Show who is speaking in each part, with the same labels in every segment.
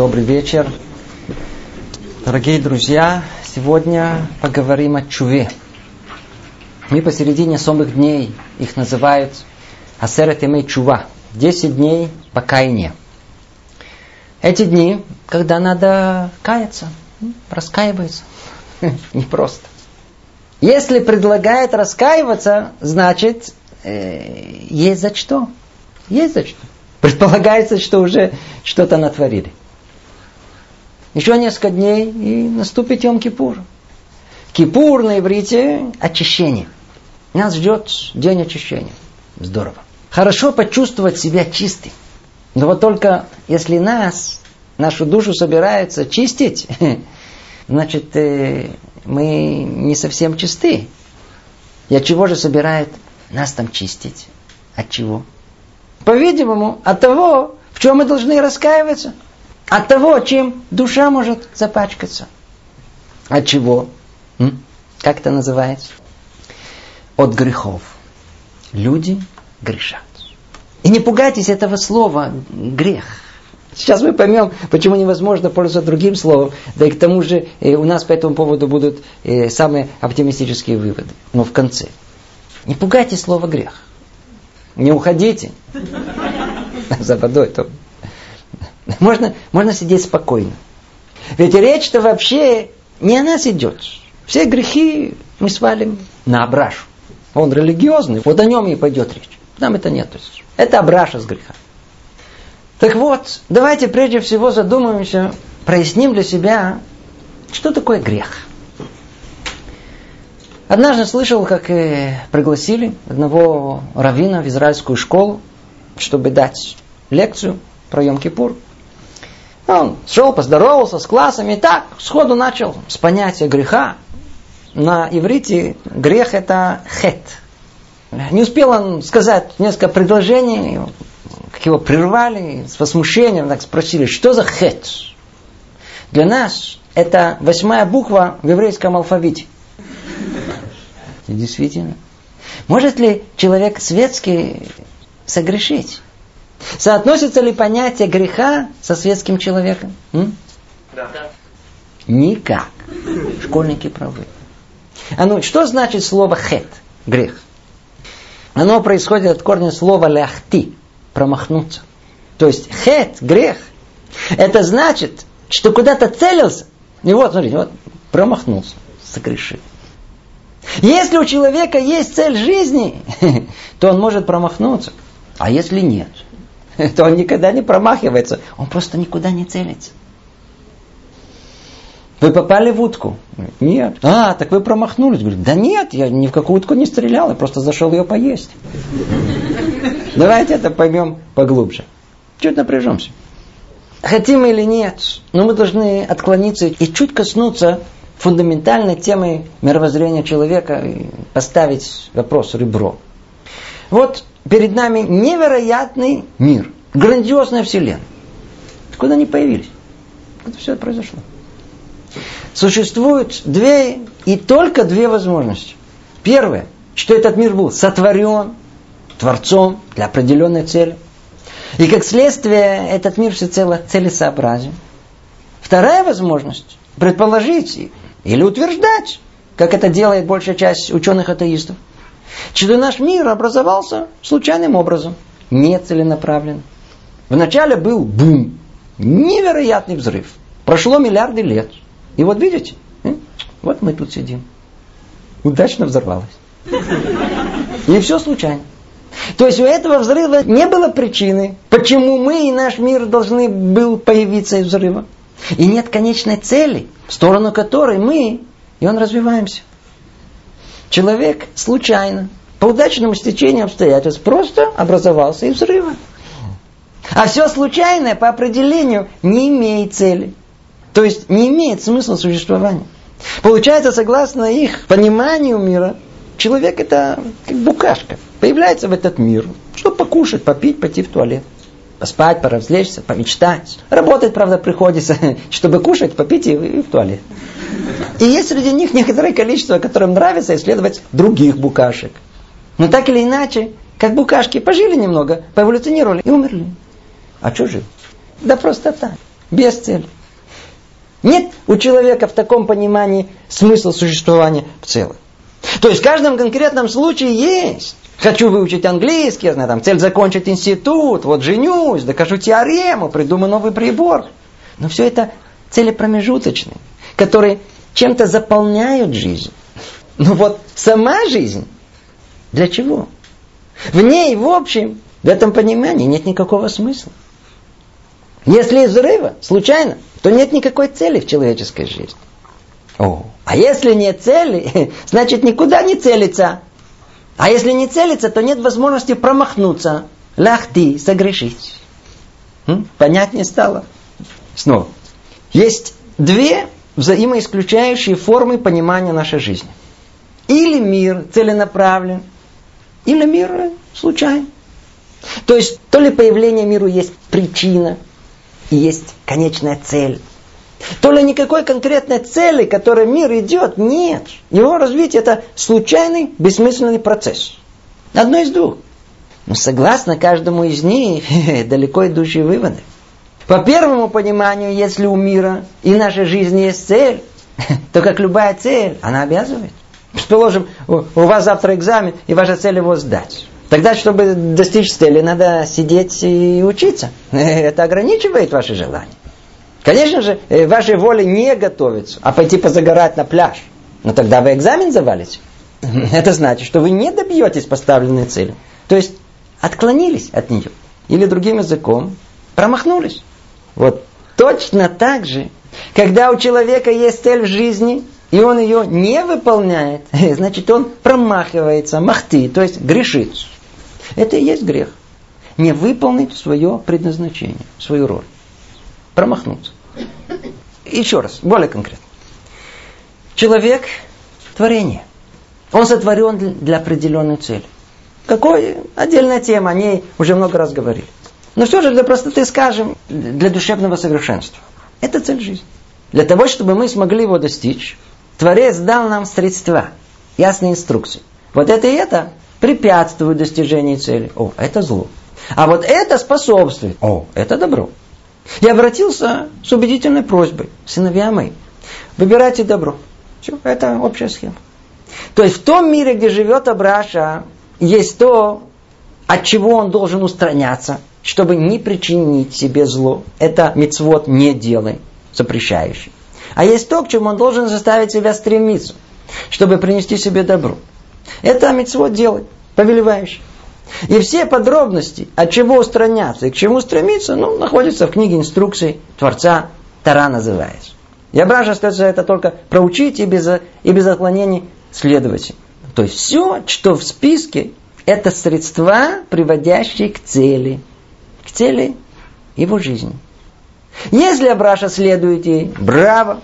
Speaker 1: Добрый вечер. Дорогие друзья, сегодня поговорим о чуве. Мы посередине самых дней, их называют Асерет Имей Чува. Десять дней покаяния. Эти дни, когда надо каяться, раскаиваться. Непросто. Если предлагает раскаиваться, значит, э, есть за что. Есть за что. Предполагается, что уже что-то натворили. Еще несколько дней и наступит Йом Кипур. Кипур на иврите – очищение. Нас ждет день очищения. Здорово. Хорошо почувствовать себя чистым. Но вот только если нас, нашу душу собирается чистить, значит, э, мы не совсем чисты. И от чего же собирает нас там чистить? От чего? По-видимому, от того, в чем мы должны раскаиваться. От того, чем душа может запачкаться. От чего? М? Как это называется? От грехов. Люди грешат. И не пугайтесь этого слова грех. Сейчас мы поймем, почему невозможно пользоваться другим словом. Да и к тому же э, у нас по этому поводу будут э, самые оптимистические выводы. Но в конце. Не пугайтесь слова грех. Не уходите. За водой то. Можно, можно сидеть спокойно. Ведь речь-то вообще не о нас идет. Все грехи мы свалим на Абрашу. Он религиозный, вот о нем и пойдет речь. Нам это нет. Это Абраша с греха. Так вот, давайте прежде всего задумаемся, проясним для себя, что такое грех. Однажды слышал, как э, пригласили одного равина в израильскую школу, чтобы дать лекцию про Йом-Кипур. Он шел, поздоровался с классами и так сходу начал с понятия греха. На иврите грех это хет. Не успел он сказать несколько предложений, как его прервали, с возмущением так спросили, что за хет? Для нас это восьмая буква в еврейском алфавите. Действительно. Может ли человек светский согрешить? Соотносится ли понятие греха со светским человеком? М? Да. Никак. Школьники правы. А ну, что значит слово хет? Грех. Оно происходит от корня слова ляхти. Промахнуться. То есть хет, грех, это значит, что куда-то целился. И вот, смотрите, вот промахнулся, согрешил. Если у человека есть цель жизни, то он может промахнуться. А если нет, то он никогда не промахивается. Он просто никуда не целится. Вы попали в утку? Нет. А, так вы промахнулись. Говорит, да нет, я ни в какую утку не стрелял, я просто зашел ее поесть. Давайте это поймем поглубже. Чуть напряжемся. Хотим или нет, но мы должны отклониться и чуть коснуться фундаментальной темы мировоззрения человека и поставить вопрос ребро. Вот перед нами невероятный мир, грандиозная вселенная. Откуда они появились? Откуда все это произошло? Существует две и только две возможности. Первое, что этот мир был сотворен Творцом для определенной цели. И как следствие этот мир всецело целесообразен. Вторая возможность предположить или утверждать, как это делает большая часть ученых-атеистов, что наш мир образовался случайным образом, не целенаправленно. Вначале был бум, невероятный взрыв. Прошло миллиарды лет. И вот видите, вот мы тут сидим. Удачно взорвалось. И все случайно. То есть у этого взрыва не было причины, почему мы и наш мир должны был появиться из взрыва. И нет конечной цели, в сторону которой мы и он развиваемся. Человек случайно, по удачному стечению обстоятельств, просто образовался из взрыва. А все случайное по определению не имеет цели. То есть не имеет смысла существования. Получается, согласно их пониманию мира, человек это как букашка. Появляется в этот мир, чтобы покушать, попить, пойти в туалет. Поспать, поразвлечься, помечтать. Работать, правда, приходится, чтобы кушать, попить и, и в туалет. И есть среди них некоторое количество, которым нравится исследовать других букашек. Но так или иначе, как букашки пожили немного, поэволюционировали и умерли. А что жил? Да просто так. без цели. Нет у человека в таком понимании смысла существования в целом. То есть в каждом конкретном случае есть. Хочу выучить английский, я знаю, там, цель закончить институт, вот женюсь, докажу теорему, придумаю новый прибор. Но все это цели промежуточные, которые чем-то заполняют жизнь. Но вот сама жизнь, для чего? В ней, в общем, в этом понимании нет никакого смысла. Если взрыва, случайно, то нет никакой цели в человеческой жизни. О, а если нет цели, значит никуда не целится. А если не целится, то нет возможности промахнуться, лахти, согрешить. Понятнее стало? Снова. Есть две взаимоисключающие формы понимания нашей жизни. Или мир целенаправлен, или мир случайен. То есть, то ли появление миру есть причина, и есть конечная цель. То ли никакой конкретной цели, которой мир идет, нет. Его развитие это случайный, бессмысленный процесс. Одно из двух. Но согласно каждому из них, далеко идущие выводы. По первому пониманию, если у мира и нашей жизни есть цель, то как любая цель, она обязывает. Предположим, у вас завтра экзамен, и ваша цель его сдать. Тогда, чтобы достичь цели, надо сидеть и учиться. Это ограничивает ваши желания. Конечно же, э, вашей воле не готовиться, а пойти позагорать на пляж. Но тогда вы экзамен завалите. Это значит, что вы не добьетесь поставленной цели. То есть отклонились от нее. Или другим языком промахнулись. Вот точно так же, когда у человека есть цель в жизни, и он ее не выполняет, значит он промахивается, махты, то есть грешит. Это и есть грех. Не выполнить свое предназначение, свою роль. Промахнуться. Еще раз, более конкретно. Человек – творение. Он сотворен для определенной цели. Какой? Отдельная тема, о ней уже много раз говорили. Но что же для простоты скажем, для душевного совершенства? Это цель жизни. Для того, чтобы мы смогли его достичь, Творец дал нам средства, ясные инструкции. Вот это и это препятствует достижению цели. О, это зло. А вот это способствует. О, это добро. Я обратился с убедительной просьбой, сыновья мои, выбирайте добро. Все, это общая схема. То есть в том мире, где живет Абраша, есть то, от чего он должен устраняться, чтобы не причинить себе зло. Это мецвод не делай, запрещающий. А есть то, к чему он должен заставить себя стремиться, чтобы принести себе добро. Это мецвод делай, повелевающий. И все подробности, от чего устраняться и к чему стремиться, ну, находятся в книге инструкций Творца, Тара называется. И Абраша остается это только проучить и без, и без отклонений следовать. То есть все, что в списке, это средства, приводящие к цели. К цели его жизни. Если Абраша следует ей, браво,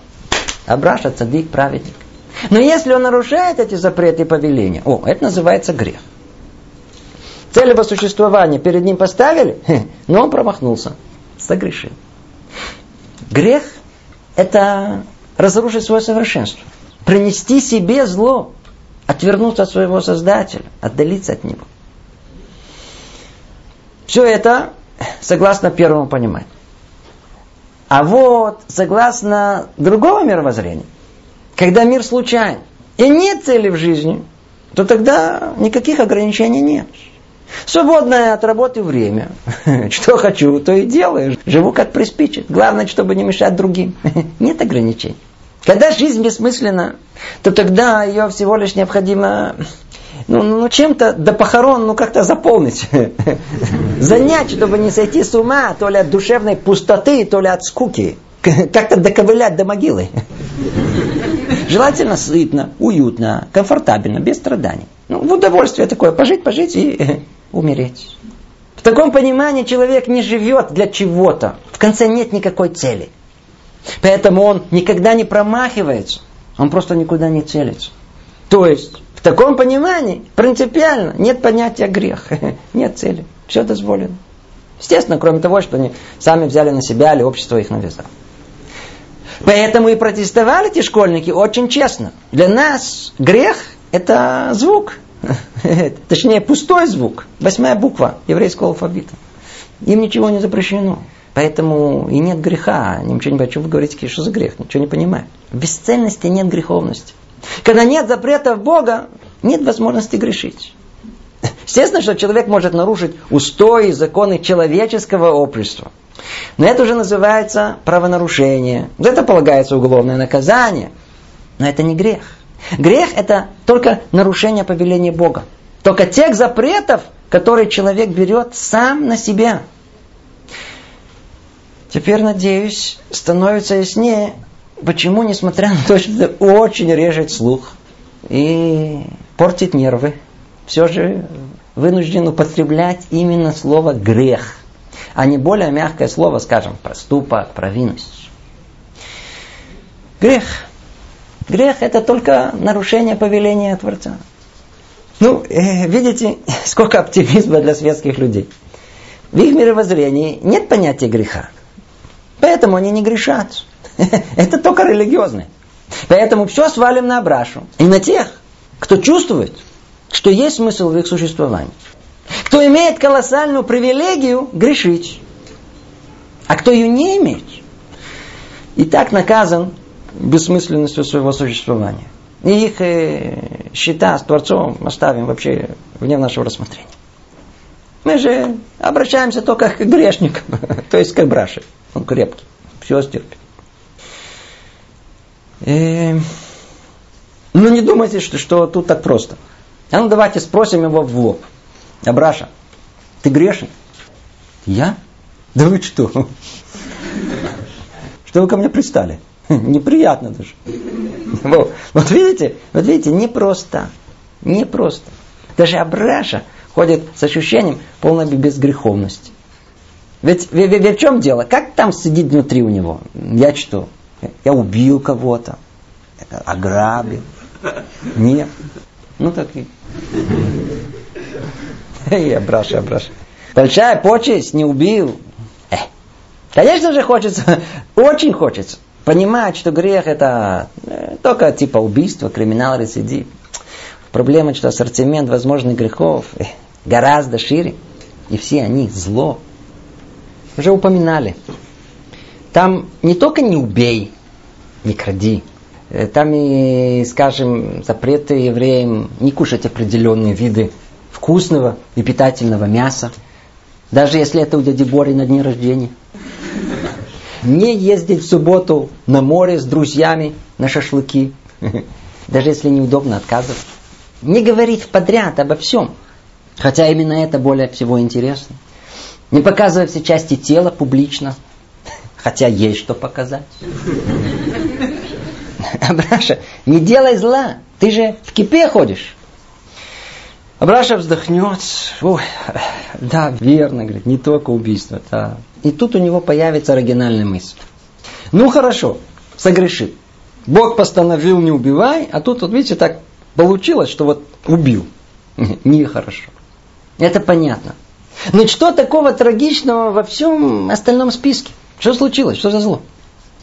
Speaker 1: Абраша цадик, праведник. Но если он нарушает эти запреты и повеления, о, это называется грех. Цель его существования перед ним поставили, но он промахнулся, согрешил. Грех – это разрушить свое совершенство, принести себе зло, отвернуться от своего Создателя, отдалиться от Него. Все это согласно первому пониманию. А вот согласно другого мировоззрения, когда мир случайен и нет цели в жизни, то тогда никаких ограничений нет. Свободное от работы время. Что хочу, то и делаю. Живу как приспичит. Главное, чтобы не мешать другим. Нет ограничений. Когда жизнь бессмысленна, то тогда ее всего лишь необходимо ну, ну чем-то до похорон, ну как-то заполнить. Занять, чтобы не сойти с ума, то ли от душевной пустоты, то ли от скуки. Как-то доковылять до могилы. Желательно сытно, уютно, комфортабельно, без страданий. Ну, в удовольствие такое, пожить, пожить и умереть. В таком понимании человек не живет для чего-то. В конце нет никакой цели. Поэтому он никогда не промахивается. Он просто никуда не целится. То есть, в таком понимании, принципиально, нет понятия грех. Нет цели. Все дозволено. Естественно, кроме того, что они сами взяли на себя или общество их навязало. Поэтому и протестовали эти школьники очень честно. Для нас грех – это звук. Точнее, пустой звук. Восьмая буква еврейского алфавита. Им ничего не запрещено. Поэтому и нет греха. Ничего не понимаю, вы говорите, что за грех? Ничего не понимаю. В бесцельности нет греховности. Когда нет запретов Бога, нет возможности грешить. Естественно, что человек может нарушить устои законы человеческого общества. Но это уже называется правонарушение. За это полагается уголовное наказание. Но это не грех. Грех это только нарушение повеления Бога. Только тех запретов, которые человек берет сам на себя. Теперь, надеюсь, становится яснее, почему, несмотря на то, что это очень режет слух и портит нервы, все же вынужден употреблять именно слово «грех», а не более мягкое слово, скажем, проступок, провинность. Грех. Грех – это только нарушение повеления Творца. Ну, э, видите, сколько оптимизма для светских людей. В их мировоззрении нет понятия греха. Поэтому они не грешат. Это только религиозные. Поэтому все свалим на Абрашу. И на тех, кто чувствует, что есть смысл в их существовании. Кто имеет колоссальную привилегию грешить. А кто ее не имеет, и так наказан бессмысленностью своего существования. И их э, счета с Творцом оставим вообще вне нашего рассмотрения. Мы же обращаемся только к грешникам, то есть к браше. Он крепкий, все стерпит. И... Э, ну не думайте, что, что тут так просто. А ну давайте спросим его в лоб. Абраша, ты грешен? Я? Да вы что? Что вы ко мне пристали? Неприятно даже. Вот, вот видите, вот видите, непросто. Непросто. Даже Абраша ходит с ощущением полной безгреховности. Ведь, ведь, ведь в чем дело? Как там сидит внутри у него? Я что? Я убил кого-то? Ограбил? Нет. Ну так и... Эй, Абраша, Абраша. Большая почесть, не убил. Э. Конечно же хочется, очень хочется понимать, что грех это э, только типа убийства, криминал, рецидив. Проблема, что ассортимент возможных грехов э, гораздо шире. И все они зло. Уже упоминали. Там не только не убей, не кради. Э, там и, скажем, запреты евреям не кушать определенные виды вкусного и питательного мяса. Даже если это у дяди Бори на дне рождения не ездить в субботу на море с друзьями на шашлыки, даже если неудобно отказывать. Не говорить подряд обо всем, хотя именно это более всего интересно. Не показывать все части тела публично, хотя есть что показать. Абраша, не делай зла, ты же в кипе ходишь. Абраша вздохнет, ой, да, верно, говорит, не только убийство, да. И тут у него появится оригинальная мысль. Ну хорошо, согрешил. Бог постановил не убивай, а тут, вот видите, так получилось, что вот убил. Нехорошо. Это понятно. Но что такого трагичного во всем остальном списке? Что случилось? Что за зло?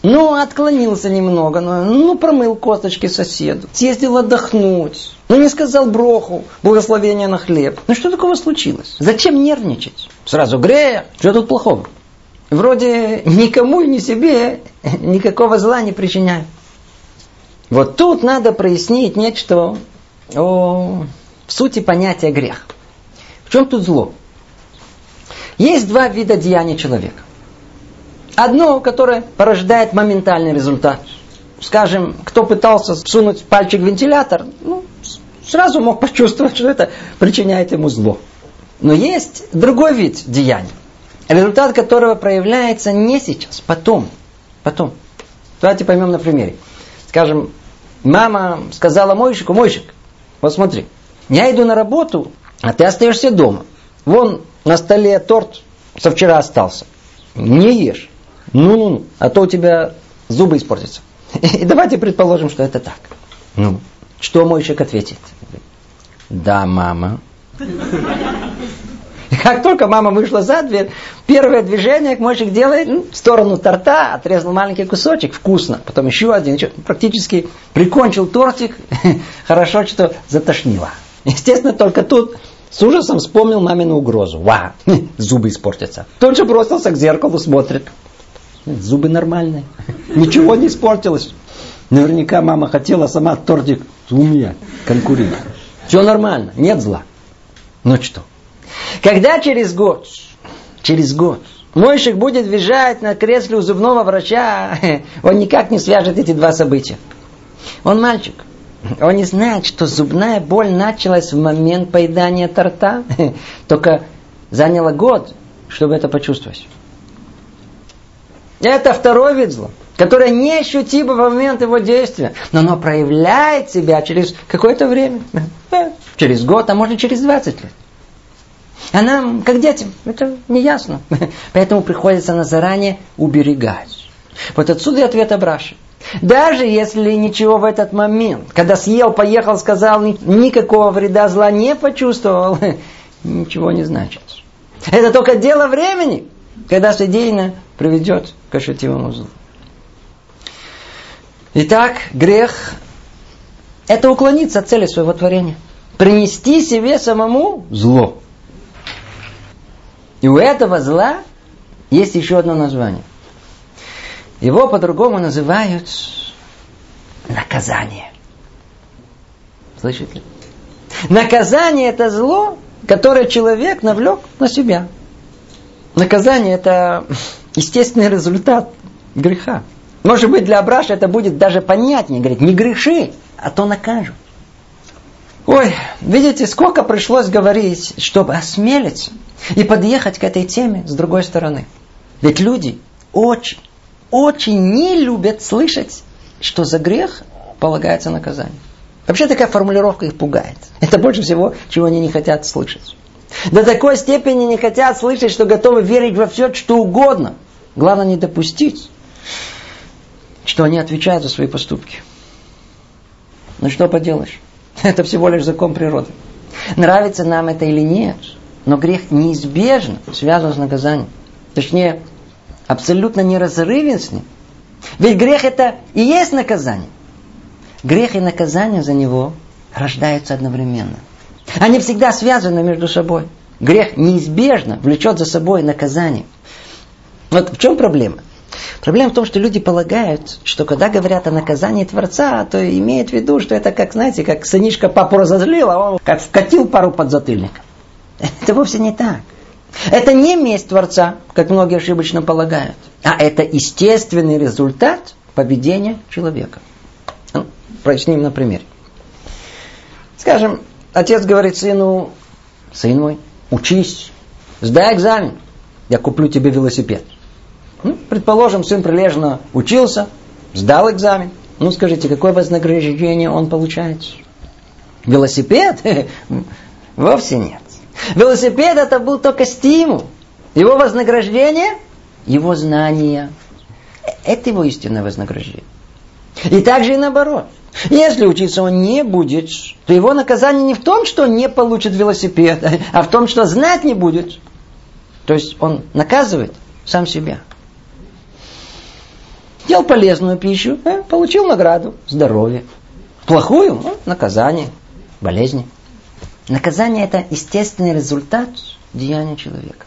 Speaker 1: Ну, отклонился немного, ну, ну промыл косточки соседу, съездил отдохнуть, ну не сказал броху, благословения на хлеб. Ну что такого случилось? Зачем нервничать? Сразу грех, что тут плохого? Вроде никому и ни себе никакого зла не причиняет. Вот тут надо прояснить нечто о сути понятия грех. В чем тут зло? Есть два вида деяния человека. Одно, которое порождает моментальный результат. Скажем, кто пытался сунуть пальчик в вентилятор, ну, сразу мог почувствовать, что это причиняет ему зло. Но есть другой вид деяния, результат которого проявляется не сейчас, потом. Потом. Давайте поймем на примере. Скажем, мама сказала Мойшику, Мойшик, вот смотри, я иду на работу, а ты остаешься дома. Вон на столе торт со вчера остался. Не ешь. Ну-ну-ну, а то у тебя зубы испортятся. И давайте предположим, что это так. Ну, что мойщик ответит? Да, мама. И как только мама вышла за дверь, первое движение мойщик делает в сторону торта, отрезал маленький кусочек, вкусно. Потом еще один, практически прикончил тортик. Хорошо, что затошнило. Естественно, только тут С ужасом вспомнил мамину угрозу. Ва, зубы испортятся. Тут же бросился к зеркалу, смотрит. Зубы нормальные. Ничего не испортилось. Наверняка мама хотела сама тортик умия конкурент. Все нормально, нет зла. Ну что? Когда через год, через год, Мойшик будет визжать на кресле у зубного врача, он никак не свяжет эти два события. Он мальчик. Он не знает, что зубная боль началась в момент поедания торта. Только заняло год, чтобы это почувствовать. Это второй вид зла, которое не ощутимо в момент его действия, но оно проявляет себя через какое-то время. Через год, а может через 20 лет. А нам, как детям, это не ясно. Поэтому приходится на заранее уберегать. Вот отсюда и ответ Абраши. Даже если ничего в этот момент, когда съел, поехал, сказал, никакого вреда зла не почувствовал, ничего не значит. Это только дело времени, когда содеянно приведет к ощутимому злу. Итак, грех – это уклониться от цели своего творения. Принести себе самому зло. И у этого зла есть еще одно название. Его по-другому называют наказание. Слышите? Наказание это зло, которое человек навлек на себя. Наказание это естественный результат греха. Может быть, для Абраша это будет даже понятнее. Говорит, не греши, а то накажут. Ой, видите, сколько пришлось говорить, чтобы осмелиться и подъехать к этой теме с другой стороны. Ведь люди очень, очень не любят слышать, что за грех полагается наказание. Вообще такая формулировка их пугает. Это больше всего, чего они не хотят слышать. До такой степени не хотят слышать, что готовы верить во все, что угодно. Главное не допустить, что они отвечают за свои поступки. Ну что поделаешь? Это всего лишь закон природы. Нравится нам это или нет, но грех неизбежно связан с наказанием. Точнее, абсолютно неразрывен с ним. Ведь грех это и есть наказание. Грех и наказание за него рождаются одновременно. Они всегда связаны между собой. Грех неизбежно влечет за собой наказание. Вот в чем проблема? Проблема в том, что люди полагают, что когда говорят о наказании Творца, то имеют в виду, что это как, знаете, как сынишка папу разозлил, а он как вкатил пару подзатыльников. Это вовсе не так. Это не месть Творца, как многие ошибочно полагают, а это естественный результат поведения человека. Ну, проясним на примере. Скажем, отец говорит сыну, сын мой, учись, сдай экзамен, я куплю тебе велосипед. Ну, предположим, сын прилежно учился, сдал экзамен. Ну, скажите, какое вознаграждение он получает? Велосипед? Вовсе нет. Велосипед это был только стимул. Его вознаграждение – его знания. Это его истинное вознаграждение. И также и наоборот. Если учиться он не будет, то его наказание не в том, что он не получит велосипед, а в том, что знать не будет. То есть он наказывает сам себя. Ел полезную пищу, э, получил награду, здоровье. Плохую, ну, наказание, болезни. Наказание это естественный результат деяния человека.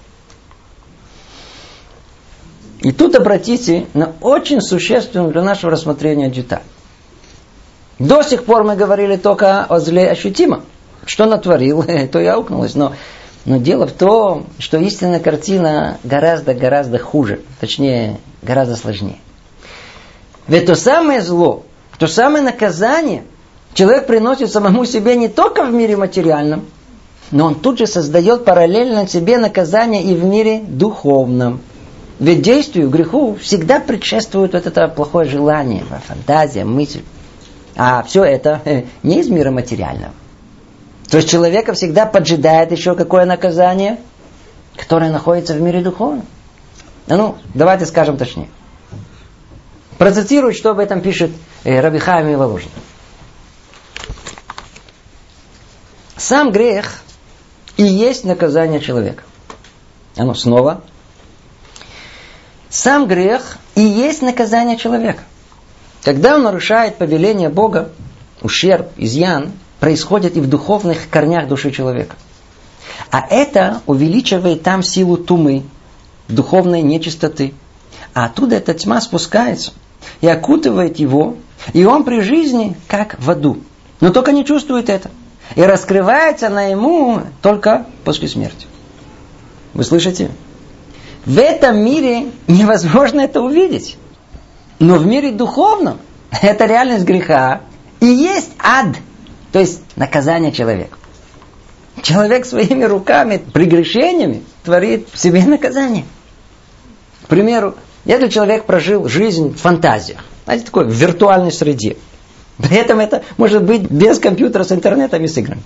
Speaker 1: И тут обратите на очень существенную для нашего рассмотрения деталь. До сих пор мы говорили только о зле ощутимо. Что натворил, то и аукнулось. Но, но дело в том, что истинная картина гораздо-гораздо хуже. Точнее, гораздо сложнее. Ведь то самое зло, то самое наказание – человек приносит самому себе не только в мире материальном, но он тут же создает параллельно себе наказание и в мире духовном. Ведь действию, греху всегда предшествует вот это плохое желание, фантазия, мысль. А все это не из мира материального. То есть человека всегда поджидает еще какое наказание, которое находится в мире духовном. Ну, давайте скажем точнее. Процитирую, что об этом пишет э, Рабихайм и Воложин. Сам грех и есть наказание человека. Оно снова. Сам грех и есть наказание человека. Когда он нарушает повеление Бога, ущерб, изъян, происходит и в духовных корнях души человека. А это увеличивает там силу тумы, духовной нечистоты. А оттуда эта тьма спускается и окутывает его, и он при жизни как в аду. Но только не чувствует это. И раскрывается она ему только после смерти. Вы слышите? В этом мире невозможно это увидеть. Но в мире духовном это реальность греха. И есть ад, то есть наказание человека. Человек своими руками, прегрешениями творит себе наказание. К примеру, если человек прожил жизнь в фантазиях, знаете, такой в виртуальной среде, при этом это может быть без компьютера с интернетом и с играми.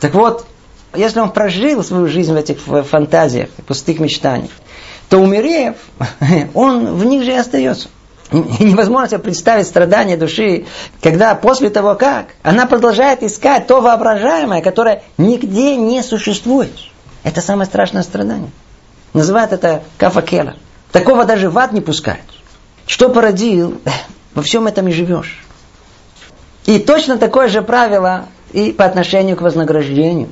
Speaker 1: Так вот, если он прожил свою жизнь в этих фантазиях, пустых мечтаниях, то умерев, он в них же и остается. невозможно себе представить страдания души, когда после того как, она продолжает искать то воображаемое, которое нигде не существует. Это самое страшное страдание. Называют это кафакела. Такого даже в ад не пускают. Что породил, во всем этом и живешь. И точно такое же правило и по отношению к вознаграждению.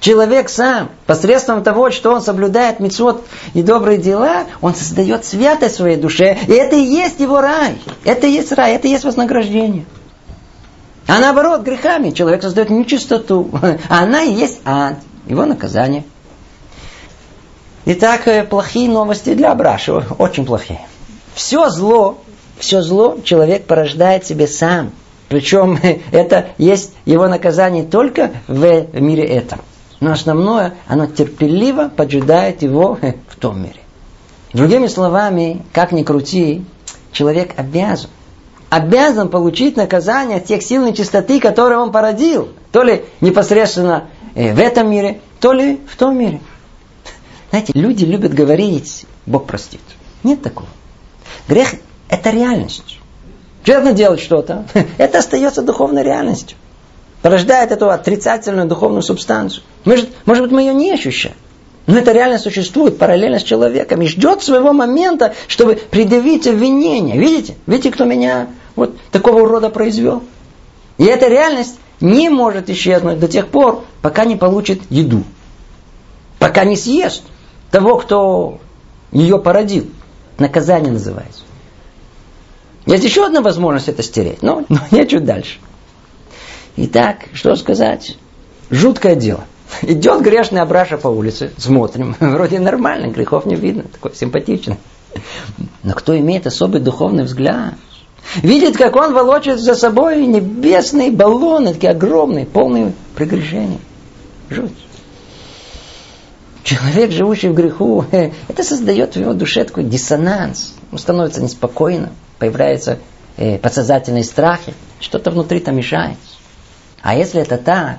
Speaker 1: Человек сам, посредством того, что он соблюдает мецвод и добрые дела, он создает святость своей душе. И это и есть его рай. Это и есть рай, это и есть вознаграждение. А наоборот, грехами человек создает нечистоту. А она и есть ад, его наказание. Итак, э, плохие новости для Абрашева. Очень плохие. Все зло, все зло человек порождает себе сам. Причем это есть его наказание только в мире этом. Но основное, оно терпеливо поджидает его в том мире. Другими словами, как ни крути, человек обязан. Обязан получить наказание тех сил нечистоты, которые он породил. То ли непосредственно э, в этом мире, то ли в том мире. Знаете, люди любят говорить, Бог простит. Нет такого. Грех – это реальность. Человек делать что-то, это остается духовной реальностью порождает эту отрицательную духовную субстанцию. Может, может быть, мы ее не ощущаем. Но это реально существует параллельно с человеком и ждет своего момента, чтобы предъявить обвинение. Видите? Видите, кто меня вот такого рода произвел? И эта реальность не может исчезнуть до тех пор, пока не получит еду. Пока не съест того, кто ее породил. Наказание называется. Есть еще одна возможность это стереть, но, но нечего дальше. Итак, что сказать? Жуткое дело. Идет грешный Абраша по улице, смотрим, вроде нормально, грехов не видно, такой симпатичный. Но кто имеет особый духовный взгляд, видит, как он волочит за собой небесные баллоны, такие огромные, полные прегрешений. Жуть. Человек, живущий в греху, это создает в его душе такой диссонанс. Он становится неспокойным, появляются э, подсознательные страхи, что-то внутри там мешает. А если это так,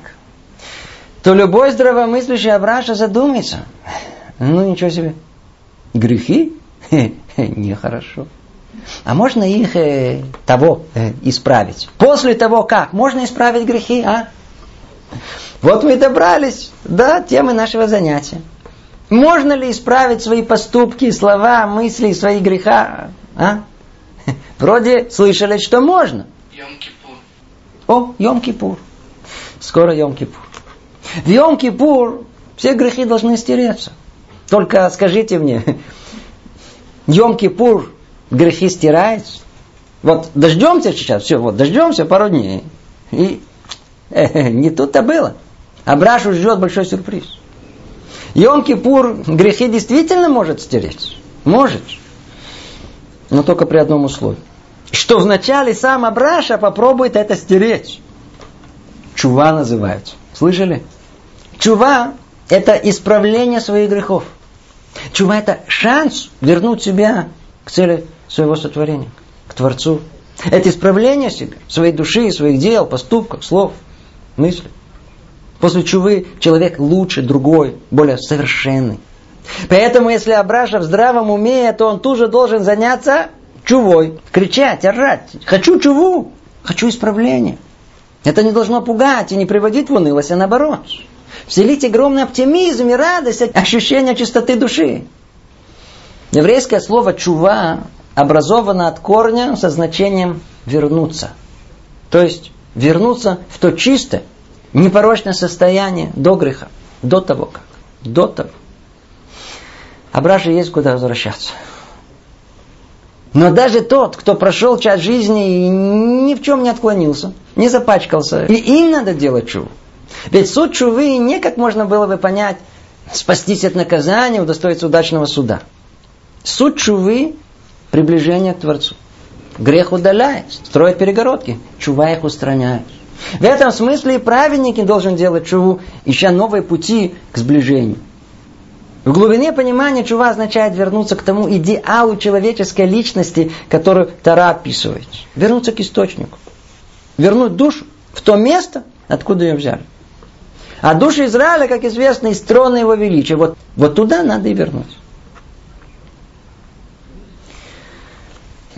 Speaker 1: то любой здравомыслящий Абраша задумается. Ну, ничего себе. Грехи? Нехорошо. А можно их э, того э, исправить? После того как? Можно исправить грехи, а? Вот мы и добрались до темы нашего занятия. Можно ли исправить свои поступки, слова, мысли, свои греха? А? Вроде слышали, что можно. Йом-Кипур. О, Йом-Кипур. Скоро Йом-Кипур. В Йом-Кипур все грехи должны стереться. Только скажите мне, Йом-Кипур грехи стираются? Вот дождемся сейчас, все, вот дождемся пару дней. И э, не тут-то было. Абрашу ждет большой сюрприз. Йом-Кипур грехи действительно может стереть. Может. Но только при одном условии. Что вначале сам Абраша попробует это стереть. Чува называется. Слышали? Чува – это исправление своих грехов. Чува – это шанс вернуть себя к цели своего сотворения, к Творцу. Это исправление себя, своей души, своих дел, поступков, слов, мыслей. После чувы человек лучше, другой, более совершенный. Поэтому, если Абраша в здравом уме, то он тут же должен заняться чувой. Кричать, орать. Хочу чуву, хочу исправления. Это не должно пугать и не приводить в унылость, а наоборот. Вселить огромный оптимизм и радость, ощущение чистоты души. Еврейское слово «чува» образовано от корня со значением «вернуться». То есть вернуться в то чистое, непорочное состояние до греха. До того как. До того. Обратно есть куда возвращаться. Но даже тот, кто прошел часть жизни и ни в чем не отклонился, не запачкался, и им надо делать чуву. Ведь суд чувы не как можно было бы понять, спастись от наказания, удостоиться удачного суда. Суд чувы – приближение к Творцу. Грех удаляет, строит перегородки, чува их устраняет. В этом смысле и праведник должен делать чуву, ища новые пути к сближению. В глубине понимания чува означает вернуться к тому идеалу человеческой личности, которую Тара описывает. Вернуться к источнику. Вернуть душу в то место, откуда ее взяли. А душа Израиля, как известно, из трона его величия. Вот, вот туда надо и вернуть.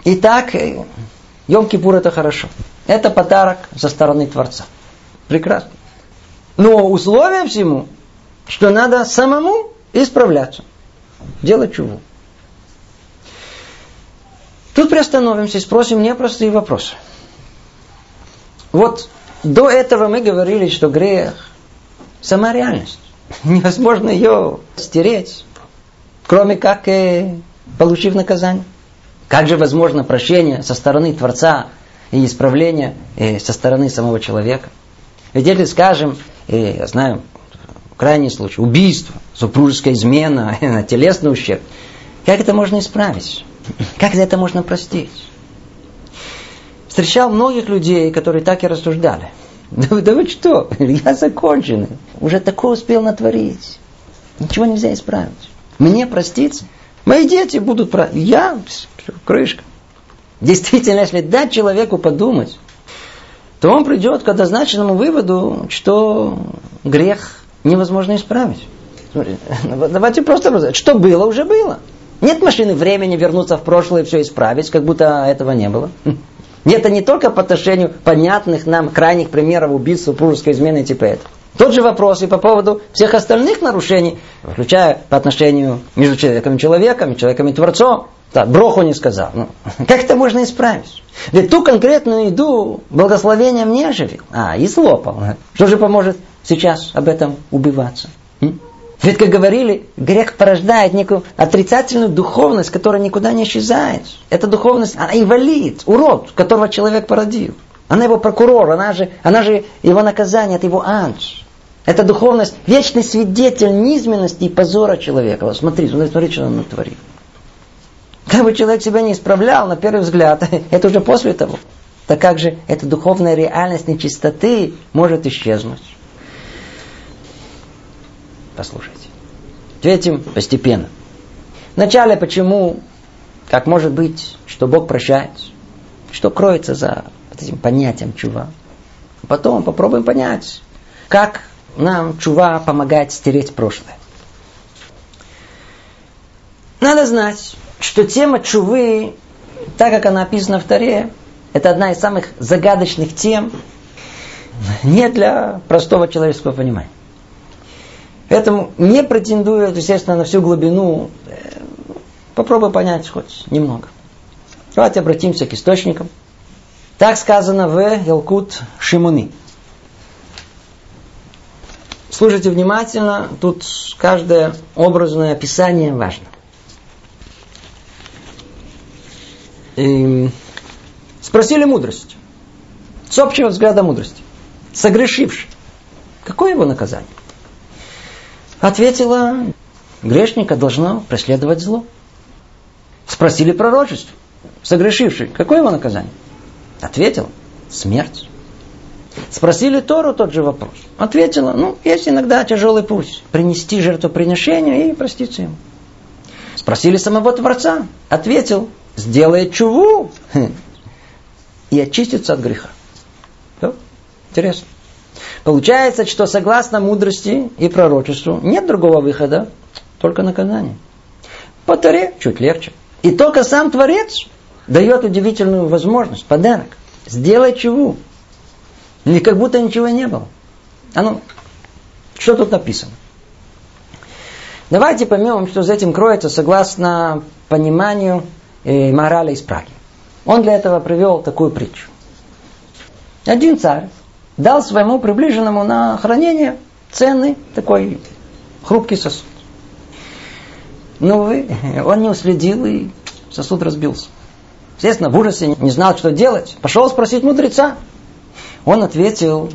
Speaker 1: Итак, Йом-Кипур это хорошо. Это подарок со стороны Творца. Прекрасно. Но условие всему, что надо самому исправляться. Делать чуву. Тут приостановимся и спросим непростые вопросы. Вот до этого мы говорили, что грех – сама реальность. Невозможно ее стереть, кроме как э, получив наказание. Как же возможно прощение со стороны Творца и исправление э, со стороны самого человека? Ведь если скажем, э, я знаю, крайний случай, убийство, супружеская измена, телесный ущерб. Как это можно исправить? Как это можно простить? Встречал многих людей, которые так и рассуждали. Да, да вы что? Я закончен. Уже такое успел натворить. Ничего нельзя исправить. Мне проститься? Мои дети будут про... Я? Крышка. Действительно, если дать человеку подумать, то он придет к однозначному выводу, что грех невозможно исправить. Давайте просто. Что было, уже было. Нет машины времени вернуться в прошлое и все исправить, как будто этого не было. Нет, это не только по отношению понятных нам крайних примеров убийств, супружеской измены типа этого. Тот же вопрос и по поводу всех остальных нарушений, включая по отношению между человеком и человеком, человеком и Творцом. Да, броху не сказал. Ну, как это можно исправить? Ведь ту конкретную еду благословением не оживил, а и слопал. Что же поможет сейчас об этом убиваться? Ведь, как говорили, грех порождает некую отрицательную духовность, которая никуда не исчезает. Эта духовность, она инвалид, урод, которого человек породил. Она его прокурор, она же, она же его наказание, это его ад. Это духовность, вечный свидетель низменности и позора человека. Вот смотри, смотри, что он натворил. Как бы человек себя не исправлял, на первый взгляд, это уже после того. Так как же эта духовная реальность нечистоты может исчезнуть? Послушайте. Ответим постепенно. Вначале почему, как может быть, что Бог прощает, что кроется за этим понятием чува. Потом попробуем понять, как нам чува помогает стереть прошлое. Надо знать, что тема чувы, так как она описана в Таре, это одна из самых загадочных тем не для простого человеческого понимания. Поэтому не претендует, естественно, на всю глубину. Попробуй понять хоть немного. Давайте обратимся к источникам. Так сказано в Елкут Шимуни. Слушайте внимательно, тут каждое образное описание важно. И спросили мудрость. С общего взгляда мудрости. Согрешивший. Какое его наказание? Ответила, грешника должно преследовать зло. Спросили пророчество. Согрешивший, какое его наказание? Ответил, смерть. Спросили Тору тот же вопрос. Ответила, ну, есть иногда тяжелый путь. Принести жертвоприношение и проститься ему. Спросили самого Творца. Ответил, сделает чуву и очистится от греха. Все? Интересно. Получается, что согласно мудрости и пророчеству нет другого выхода, только наказание. По Торе чуть легче. И только сам Творец дает удивительную возможность, подарок. Сделай чего? Не как будто ничего не было. А ну, что тут написано? Давайте поймем, что за этим кроется согласно пониманию э, морали из Праги. Он для этого привел такую притчу. Один царь дал своему приближенному на хранение ценный такой хрупкий сосуд. Но вы, он не уследил, и сосуд разбился. Естественно, в ужасе не знал, что делать. Пошел спросить мудреца. Он ответил,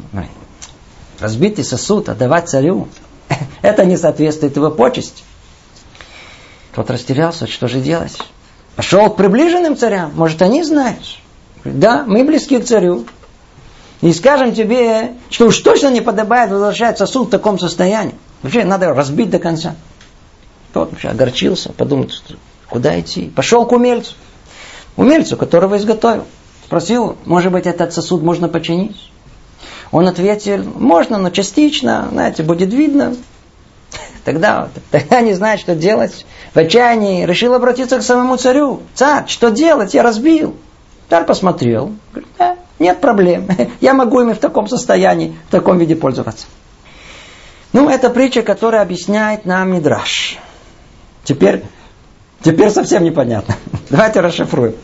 Speaker 1: разбитый сосуд отдавать царю, это не соответствует его почести. Тот растерялся, что же делать? Пошел к приближенным царям, может, они знают. Да, мы близки к царю. И скажем тебе, что уж точно не подобает возвращать сосуд в таком состоянии. Вообще надо разбить до конца. Тот вообще огорчился, подумал, куда идти. Пошел к умельцу. Умельцу, которого изготовил. Спросил, может быть, этот сосуд можно починить? Он ответил, можно, но частично, знаете, будет видно. Тогда, тогда не знает, что делать. В отчаянии решил обратиться к самому царю. Царь, что делать? Я разбил. Царь посмотрел. Говорит, да, нет проблем. Я могу ими в таком состоянии, в таком виде пользоваться. Ну, это притча, которая объясняет нам Мидраш. Теперь, теперь совсем непонятно. Давайте расшифруем.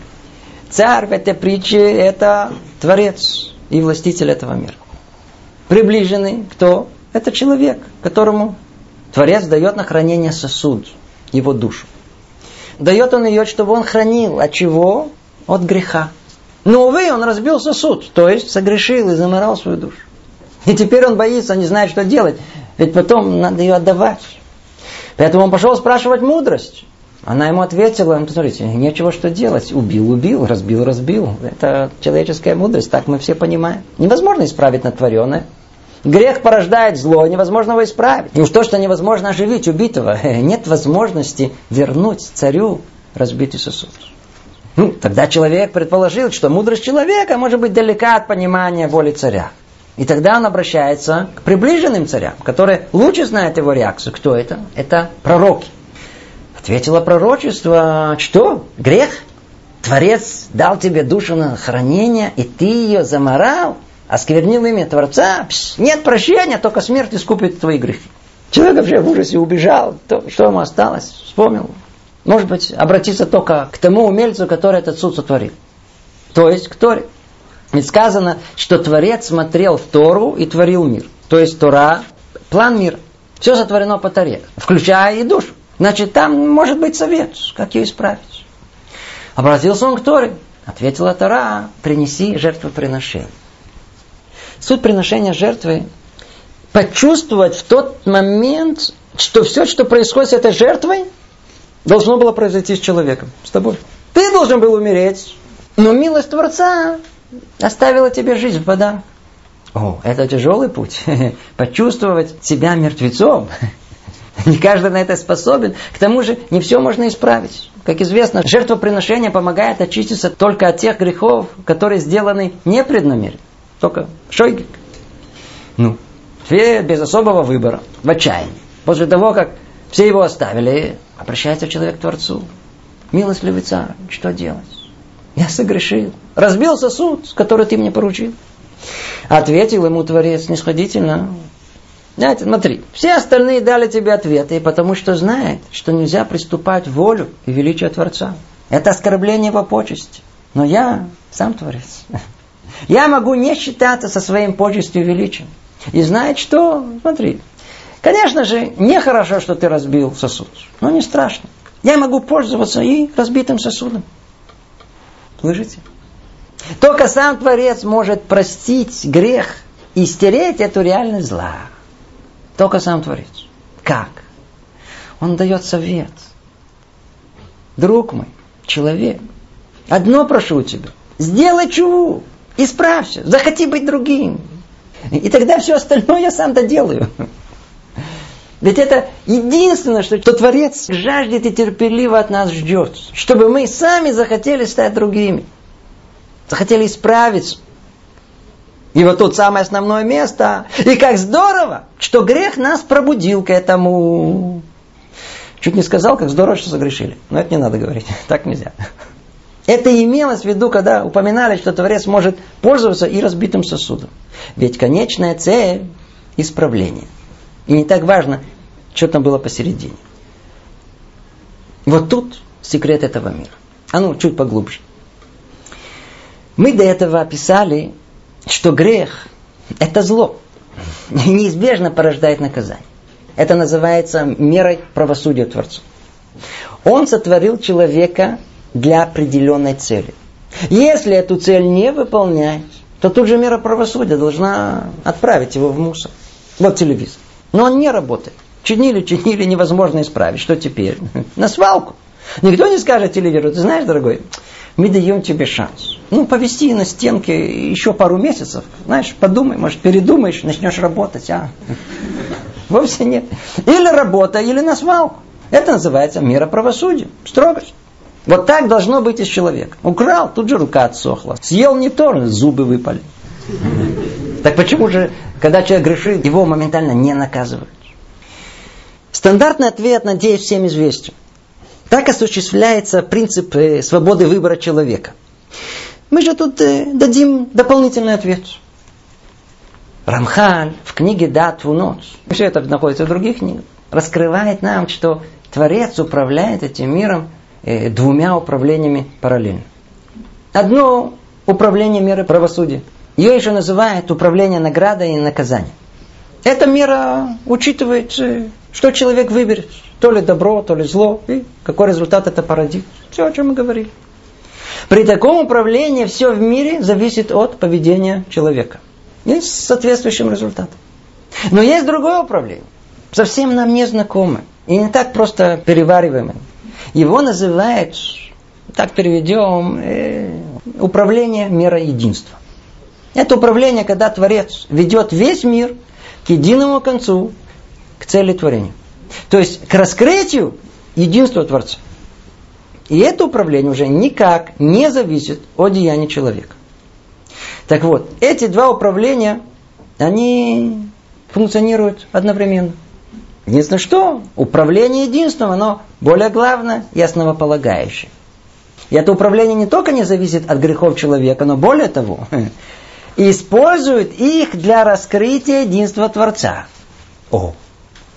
Speaker 1: Царь в этой притче – это Творец и властитель этого мира. Приближенный кто? Это человек, которому Творец дает на хранение сосуд, его душу. Дает он ее, чтобы он хранил. От чего? От греха. Но, увы, он разбил сосуд, то есть согрешил и заморал свою душу. И теперь он боится, не знает, что делать. Ведь потом надо ее отдавать. Поэтому он пошел спрашивать мудрость. Она ему ответила, посмотрите, нечего что делать. Убил, убил, разбил, разбил. Это человеческая мудрость, так мы все понимаем. Невозможно исправить натворенное. Грех порождает зло, невозможно его исправить. И уж то, что невозможно оживить убитого, нет возможности вернуть царю разбитый сосуд. Ну, тогда человек предположил, что мудрость человека может быть далека от понимания воли царя. И тогда он обращается к приближенным царям, которые лучше знают его реакцию. Кто это? Это пророки. Ответило пророчество, что? Грех? Творец дал тебе душу на хранение, и ты ее заморал, осквернил имя Творца. Пш, нет прощения, только смерть искупит твои грехи. Человек вообще в ужасе убежал. То, что ему осталось? Вспомнил. Может быть, обратиться только к тому умельцу, который этот суд сотворил. То есть к Торе. Ведь сказано, что Творец смотрел в Тору и творил мир. То есть Тора – план мира. Все сотворено по Торе, включая и душу. Значит, там может быть совет, как ее исправить. Обратился он к Торе. Ответила Тора, принеси жертвоприношение. Суть приношения жертвы – почувствовать в тот момент, что все, что происходит с этой жертвой, должно было произойти с человеком, с тобой. Ты должен был умереть, но милость Творца оставила тебе жизнь в подарок. О, это тяжелый путь. Почувствовать себя мертвецом. Не каждый на это способен. К тому же не все можно исправить. Как известно, жертвоприношение помогает очиститься только от тех грехов, которые сделаны непреднамеренно. Только шойгик. Ну, все без особого выбора, в отчаянии. После того, как все его оставили, обращается человек к Творцу. Милостливый царь, что делать? Я согрешил. Разбил сосуд, который ты мне поручил. Ответил ему Творец снисходительно. Знаете, смотри, все остальные дали тебе ответы, потому что знают, что нельзя приступать волю и величие Творца. Это оскорбление его почести. Но я сам Творец. Я могу не считаться со своим почестью и величием. И знать, что, смотри, конечно же, нехорошо, что ты разбил сосуд, но не страшно. Я могу пользоваться и разбитым сосудом. Слышите? Только сам Творец может простить грех и стереть эту реальность зла. Только сам Творец. Как? Он дает совет. Друг мой, человек, одно прошу тебя. Сделай чуву, исправься, захоти быть другим. И тогда все остальное я сам доделаю. Ведь это единственное, что, что Творец жаждет и терпеливо от нас ждет. Чтобы мы сами захотели стать другими. Захотели исправиться. И вот тут самое основное место. И как здорово, что грех нас пробудил к этому. Чуть не сказал, как здорово, что согрешили. Но это не надо говорить. Так нельзя. Это имелось в виду, когда упоминали, что Творец может пользоваться и разбитым сосудом. Ведь конечная цель – исправление. И не так важно, что там было посередине. Вот тут секрет этого мира. А ну, чуть поглубже. Мы до этого описали, что грех – это зло. неизбежно порождает наказание. Это называется мерой правосудия Творца. Он сотворил человека для определенной цели. Если эту цель не выполняет, то тут же мера правосудия должна отправить его в мусор. Вот телевизор. Но он не работает. Чинили, чинили, невозможно исправить. Что теперь? На свалку. Никто не скажет телевизору, ты знаешь, дорогой, мы даем тебе шанс. Ну, повести на стенке еще пару месяцев. Знаешь, подумай, может, передумаешь, начнешь работать, а? Вовсе нет. Или работа, или на свалку. Это называется мера правосудия. Строгость. Вот так должно быть и с человеком. Украл, тут же рука отсохла. Съел не то, зубы выпали. Так почему же, когда человек грешит, его моментально не наказывают? Стандартный ответ, надеюсь, всем известен. Так осуществляется принцип э, свободы выбора человека. Мы же тут э, дадим дополнительный ответ. Рамхан в книге «Да, Твунот», все это находится в других книгах, раскрывает нам, что Творец управляет этим миром двумя управлениями параллельно. Одно управление меры правосудия. Ее еще называют управление наградой и наказанием. Эта мера учитывает, что человек выберет. То ли добро, то ли зло. И какой результат это породит. Все, о чем мы говорили. При таком управлении все в мире зависит от поведения человека. И с соответствующим результатом. Но есть другое управление. Совсем нам не знакомое. И не так просто перевариваемое. Его называют, так переведем, э, управление мира единства. Это управление, когда Творец ведет весь мир к единому концу, к цели творения. То есть к раскрытию единства Творца. И это управление уже никак не зависит от деяния человека. Так вот, эти два управления, они функционируют одновременно. Единственное что, управление единством, оно более главное и основополагающее. И это управление не только не зависит от грехов человека, но более того, использует их для раскрытия единства Творца. О,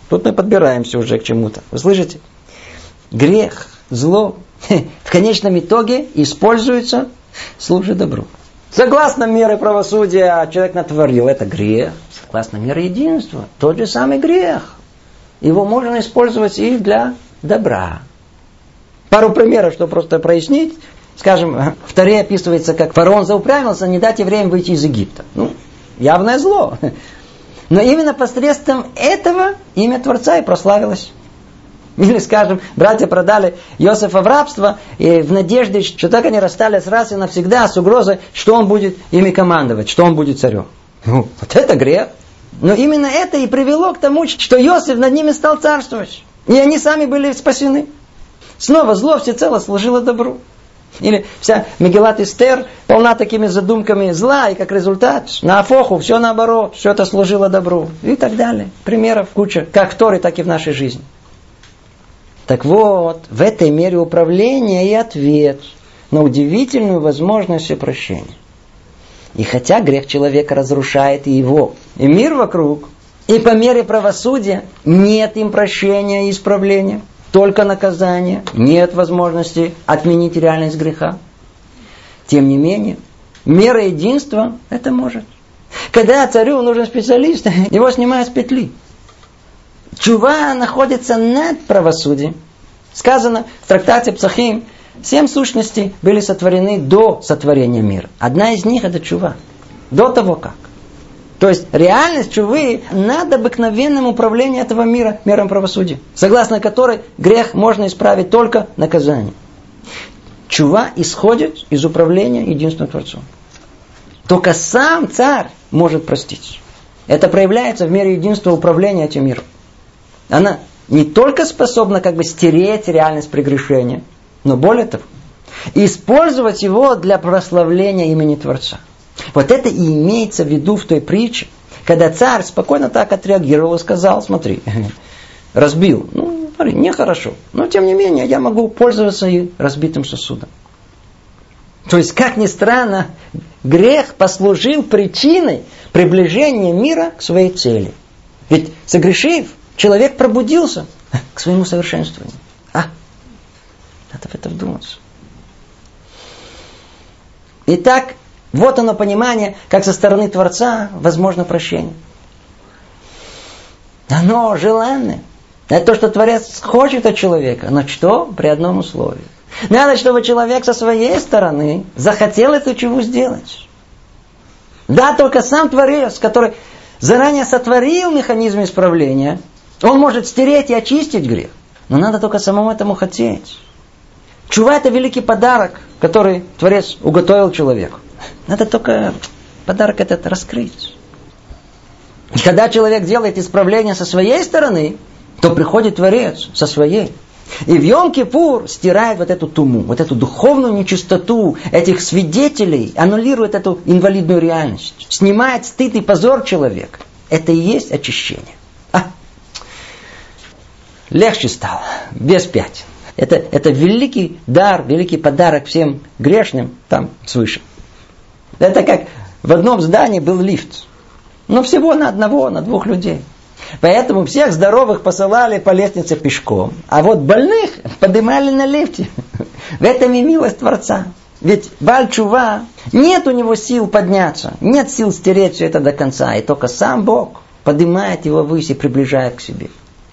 Speaker 1: тут мы подбираемся уже к чему-то. Вы слышите? Грех, зло в конечном итоге используется служит добру. Согласно мере правосудия человек натворил, это грех. Согласно мере единства, тот же самый грех. Его можно использовать и для добра. Пару примеров, чтобы просто прояснить. Скажем, в Таре описывается, как фараон заупрямился, не дать евреям выйти из Египта. Ну, явное зло. Но именно посредством этого имя Творца и прославилось. Или, скажем, братья продали Иосифа в рабство и в надежде, что так они расстались раз и навсегда с угрозой, что он будет ими командовать, что он будет царем. Ну, вот это грех. Но именно это и привело к тому, что Иосиф над ними стал царствовать. И они сами были спасены. Снова зло всецело служило добру. Или вся Мегелат Эстер полна такими задумками зла, и как результат на Афоху все наоборот, все это служило добру. И так далее. Примеров куча, как в Торе, так и в нашей жизни. Так вот, в этой мере управления и ответ на удивительную возможность прощения. И хотя грех человека разрушает и его, и мир вокруг, и по мере правосудия нет им прощения и исправления – только наказание, нет возможности отменить реальность греха. Тем не менее, мера единства это может. Когда царю нужен специалист, его снимают с петли. Чува находится над правосудием. Сказано в трактате Псахим, семь сущностей были сотворены до сотворения мира. Одна из них это чува. До того как. То есть реальность чувы над обыкновенным управлением этого мира, мером правосудия, согласно которой грех можно исправить только наказанием. Чува исходит из управления единственным Творцом. Только сам царь может простить. Это проявляется в мере единства управления этим миром. Она не только способна как бы стереть реальность прегрешения, но более того, использовать его для прославления имени Творца. Вот это и имеется в виду в той притче, когда царь спокойно так отреагировал и сказал, смотри, разбил, ну, смотри, нехорошо, но тем не менее я могу пользоваться и разбитым сосудом. То есть, как ни странно, грех послужил причиной приближения мира к своей цели. Ведь согрешив, человек пробудился к своему совершенствованию. Надо в это вдуматься. Итак, вот оно понимание, как со стороны Творца возможно прощение. Оно желанное. Это то, что Творец хочет от человека. Но что? При одном условии. Надо, чтобы человек со своей стороны захотел эту чуву сделать. Да, только сам Творец, который заранее сотворил механизм исправления, он может стереть и очистить грех. Но надо только самому этому хотеть. Чува это великий подарок, который Творец уготовил человеку. Надо только подарок этот раскрыть. И когда человек делает исправление со своей стороны, то приходит Творец со своей. И в Йом-Кипур стирает вот эту туму, вот эту духовную нечистоту этих свидетелей, аннулирует эту инвалидную реальность, снимает стыд и позор человека. Это и есть очищение. А? Легче стало, без пять. Это, это великий дар, великий подарок всем грешным там свыше. Это как в одном здании был лифт. Но всего на одного, на двух людей. Поэтому всех здоровых посылали по лестнице пешком, а вот больных поднимали на лифте. В этом и милость Творца. Ведь Бальчува, нет у него сил подняться, нет сил стереть все это до конца, и только сам Бог поднимает его и приближает к себе.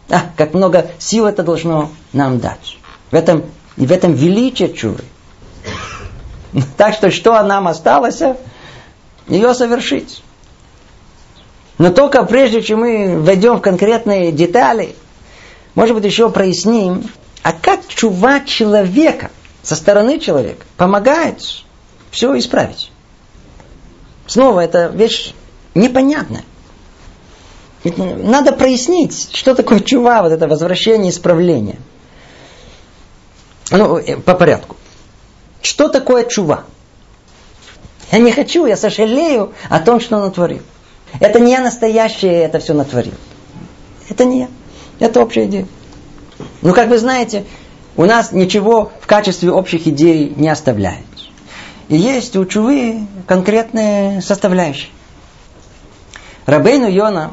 Speaker 1: А, как много сил это должно нам дать. В этом, и в этом величие чувы. Так что, что нам осталось? Ее совершить. Но только прежде, чем мы войдем в конкретные детали, может быть, еще проясним, а как чува человека, со стороны человека, помогает все исправить. Снова, это вещь непонятная. Надо прояснить, что такое чува, вот это возвращение, исправление. Ну, э, по порядку. Что такое чува? Я не хочу, я сожалею о том, что натворил. Это не я настоящее это все натворил. Это не я. Это общая идея. Ну, как вы знаете, у нас ничего в качестве общих идей не оставляет. И есть у Чувы конкретные составляющие. Рабейну Йона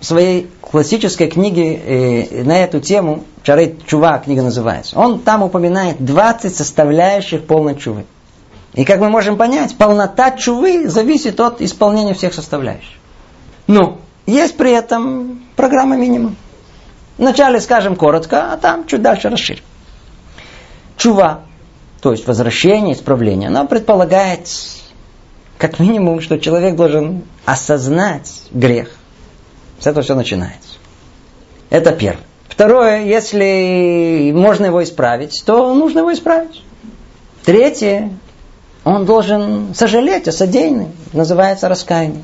Speaker 1: в своей классической книге э, на эту тему, Чарей Чува книга называется, он там упоминает 20 составляющих полной чувы. И как мы можем понять, полнота чувы зависит от исполнения всех составляющих. Ну, есть при этом программа минимум. Вначале скажем коротко, а там чуть дальше расширим. Чува, то есть возвращение, исправление, оно предполагает как минимум, что человек должен осознать грех. С этого все начинается. Это первое. Второе, если можно его исправить, то нужно его исправить. Третье, он должен сожалеть о содеянном. Называется раскаяние.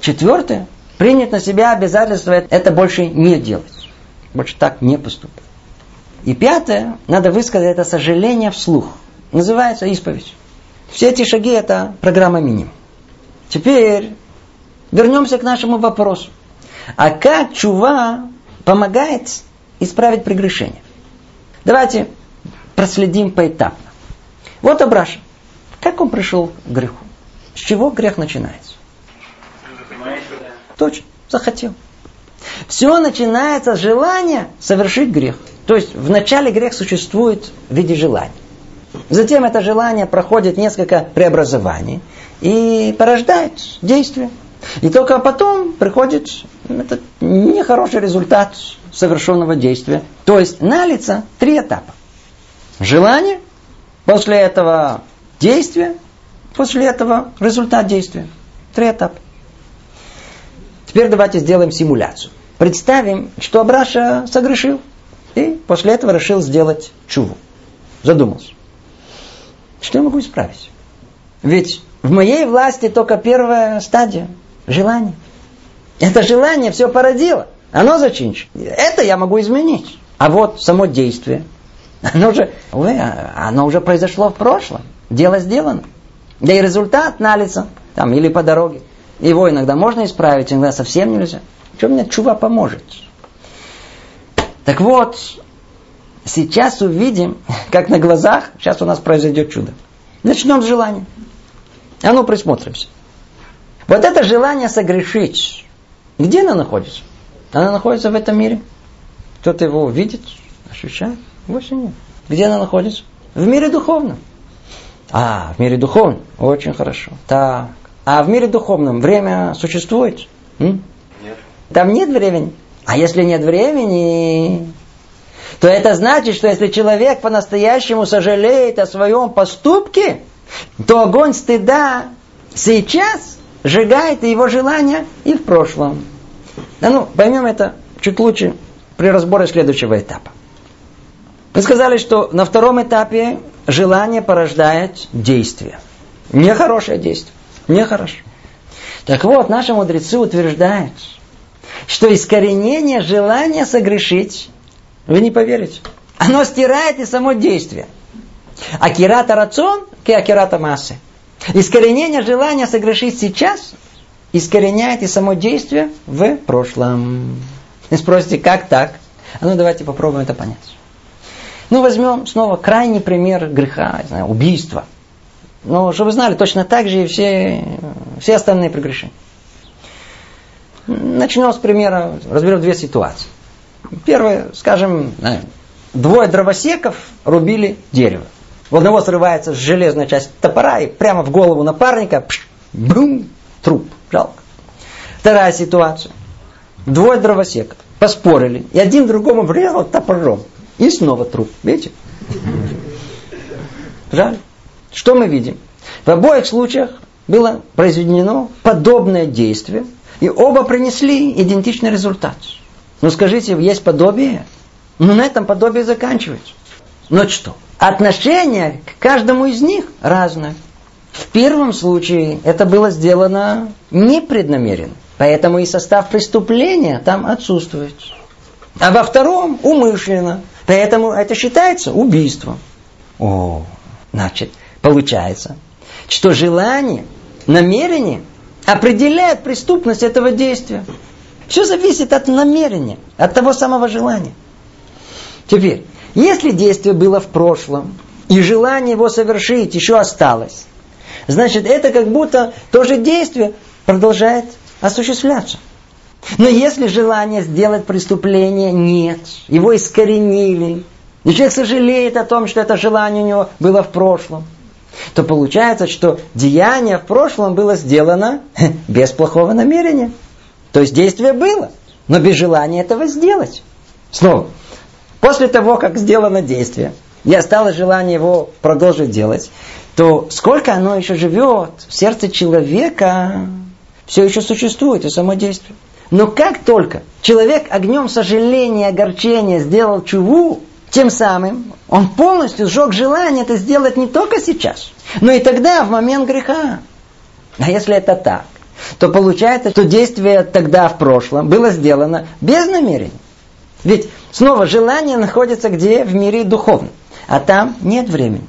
Speaker 1: Четвертое, принять на себя обязательство это больше не делать. Больше так не поступать. И пятое, надо высказать это сожаление вслух. Называется исповедь. Все эти шаги это программа минимум. Теперь вернемся к нашему вопросу. А как чува помогает исправить прегрешение? Давайте проследим поэтапно. Вот Абраша. Как он пришел к греху? С чего грех начинается? Точно, захотел. Все начинается с желания совершить грех. То есть вначале грех существует в виде желания. Затем это желание проходит несколько преобразований и порождает действие. И только потом приходит этот нехороший результат совершенного действия. То есть на лица три этапа. Желание, после этого действие, после этого результат действия. Три этапа. Теперь давайте сделаем симуляцию. Представим, что Абраша согрешил. И после этого решил сделать чуву. Задумался. Что я могу исправить? Ведь в моей власти только первая стадия. Желание. Это желание все породило. Оно зачинчено. Это я могу изменить. А вот само действие, оно уже, ой, оно уже произошло в прошлом. Дело сделано. Да и результат на лицо. Там, или по дороге. Его иногда можно исправить, иногда совсем нельзя. Что мне чува поможет? Так вот, сейчас увидим, как на глазах, сейчас у нас произойдет чудо. Начнем с желания. А ну, присмотримся. Вот это желание согрешить, где оно находится? Оно находится в этом мире. Кто-то его видит, ощущает? Вовсе нет. Где оно находится? В мире духовном. А, в мире духовном. Очень хорошо. Так. А в мире духовном время существует? М? Нет. Там нет времени. А если нет времени, то это значит, что если человек по-настоящему сожалеет о своем поступке, то огонь стыда сейчас сжигает его желания и в прошлом. Да ну, поймем это чуть лучше при разборе следующего этапа. Мы сказали, что на втором этапе желание порождает действие. Нехорошее действие. Нехорошее. Так вот, наши мудрецы утверждают, что искоренение желания согрешить, вы не поверите, оно стирает и само действие. Акирата рацион, ки акирата массы. Искоренение желания согрешить сейчас искореняет и само действие в прошлом. И спросите, как так? А ну давайте попробуем это понять. Ну возьмем снова крайний пример греха, не знаю, убийства. Но чтобы вы знали, точно так же и все, все остальные прегрешения. Начнем с примера, разберем две ситуации. Первое, скажем, двое дровосеков рубили дерево. У одного срывается железная часть топора и прямо в голову напарника, пш, бум, труп. Жалко. Вторая ситуация. Двое дровосеков поспорили, и один другому врезал топором. И снова труп. Видите? Жаль. Что мы видим? В обоих случаях было произведено подобное действие, и оба принесли идентичный результат. Но скажите, есть подобие? Ну, на этом подобие заканчивается. Но что? Отношение к каждому из них разное. В первом случае это было сделано непреднамеренно. Поэтому и состав преступления там отсутствует. А во втором умышленно. Поэтому это считается убийством. О, значит, получается, что желание, намерение определяет преступность этого действия. Все зависит от намерения, от того самого желания. Теперь, если действие было в прошлом, и желание его совершить еще осталось, значит, это как будто то же действие продолжает осуществляться. Но если желания сделать преступление нет, его искоренили, и человек сожалеет о том, что это желание у него было в прошлом, то получается, что деяние в прошлом было сделано без плохого намерения. То есть действие было, но без желания этого сделать. Снова, после того, как сделано действие, и осталось желание его продолжить делать, то сколько оно еще живет в сердце человека, все еще существует, и само действие. Но как только человек огнем сожаления, огорчения сделал чуву, тем самым он полностью сжег желание это сделать не только сейчас, но и тогда, в момент греха. А если это так, то получается, что действие тогда в прошлом было сделано без намерения. Ведь снова желание находится где? В мире духовном. А там нет времени.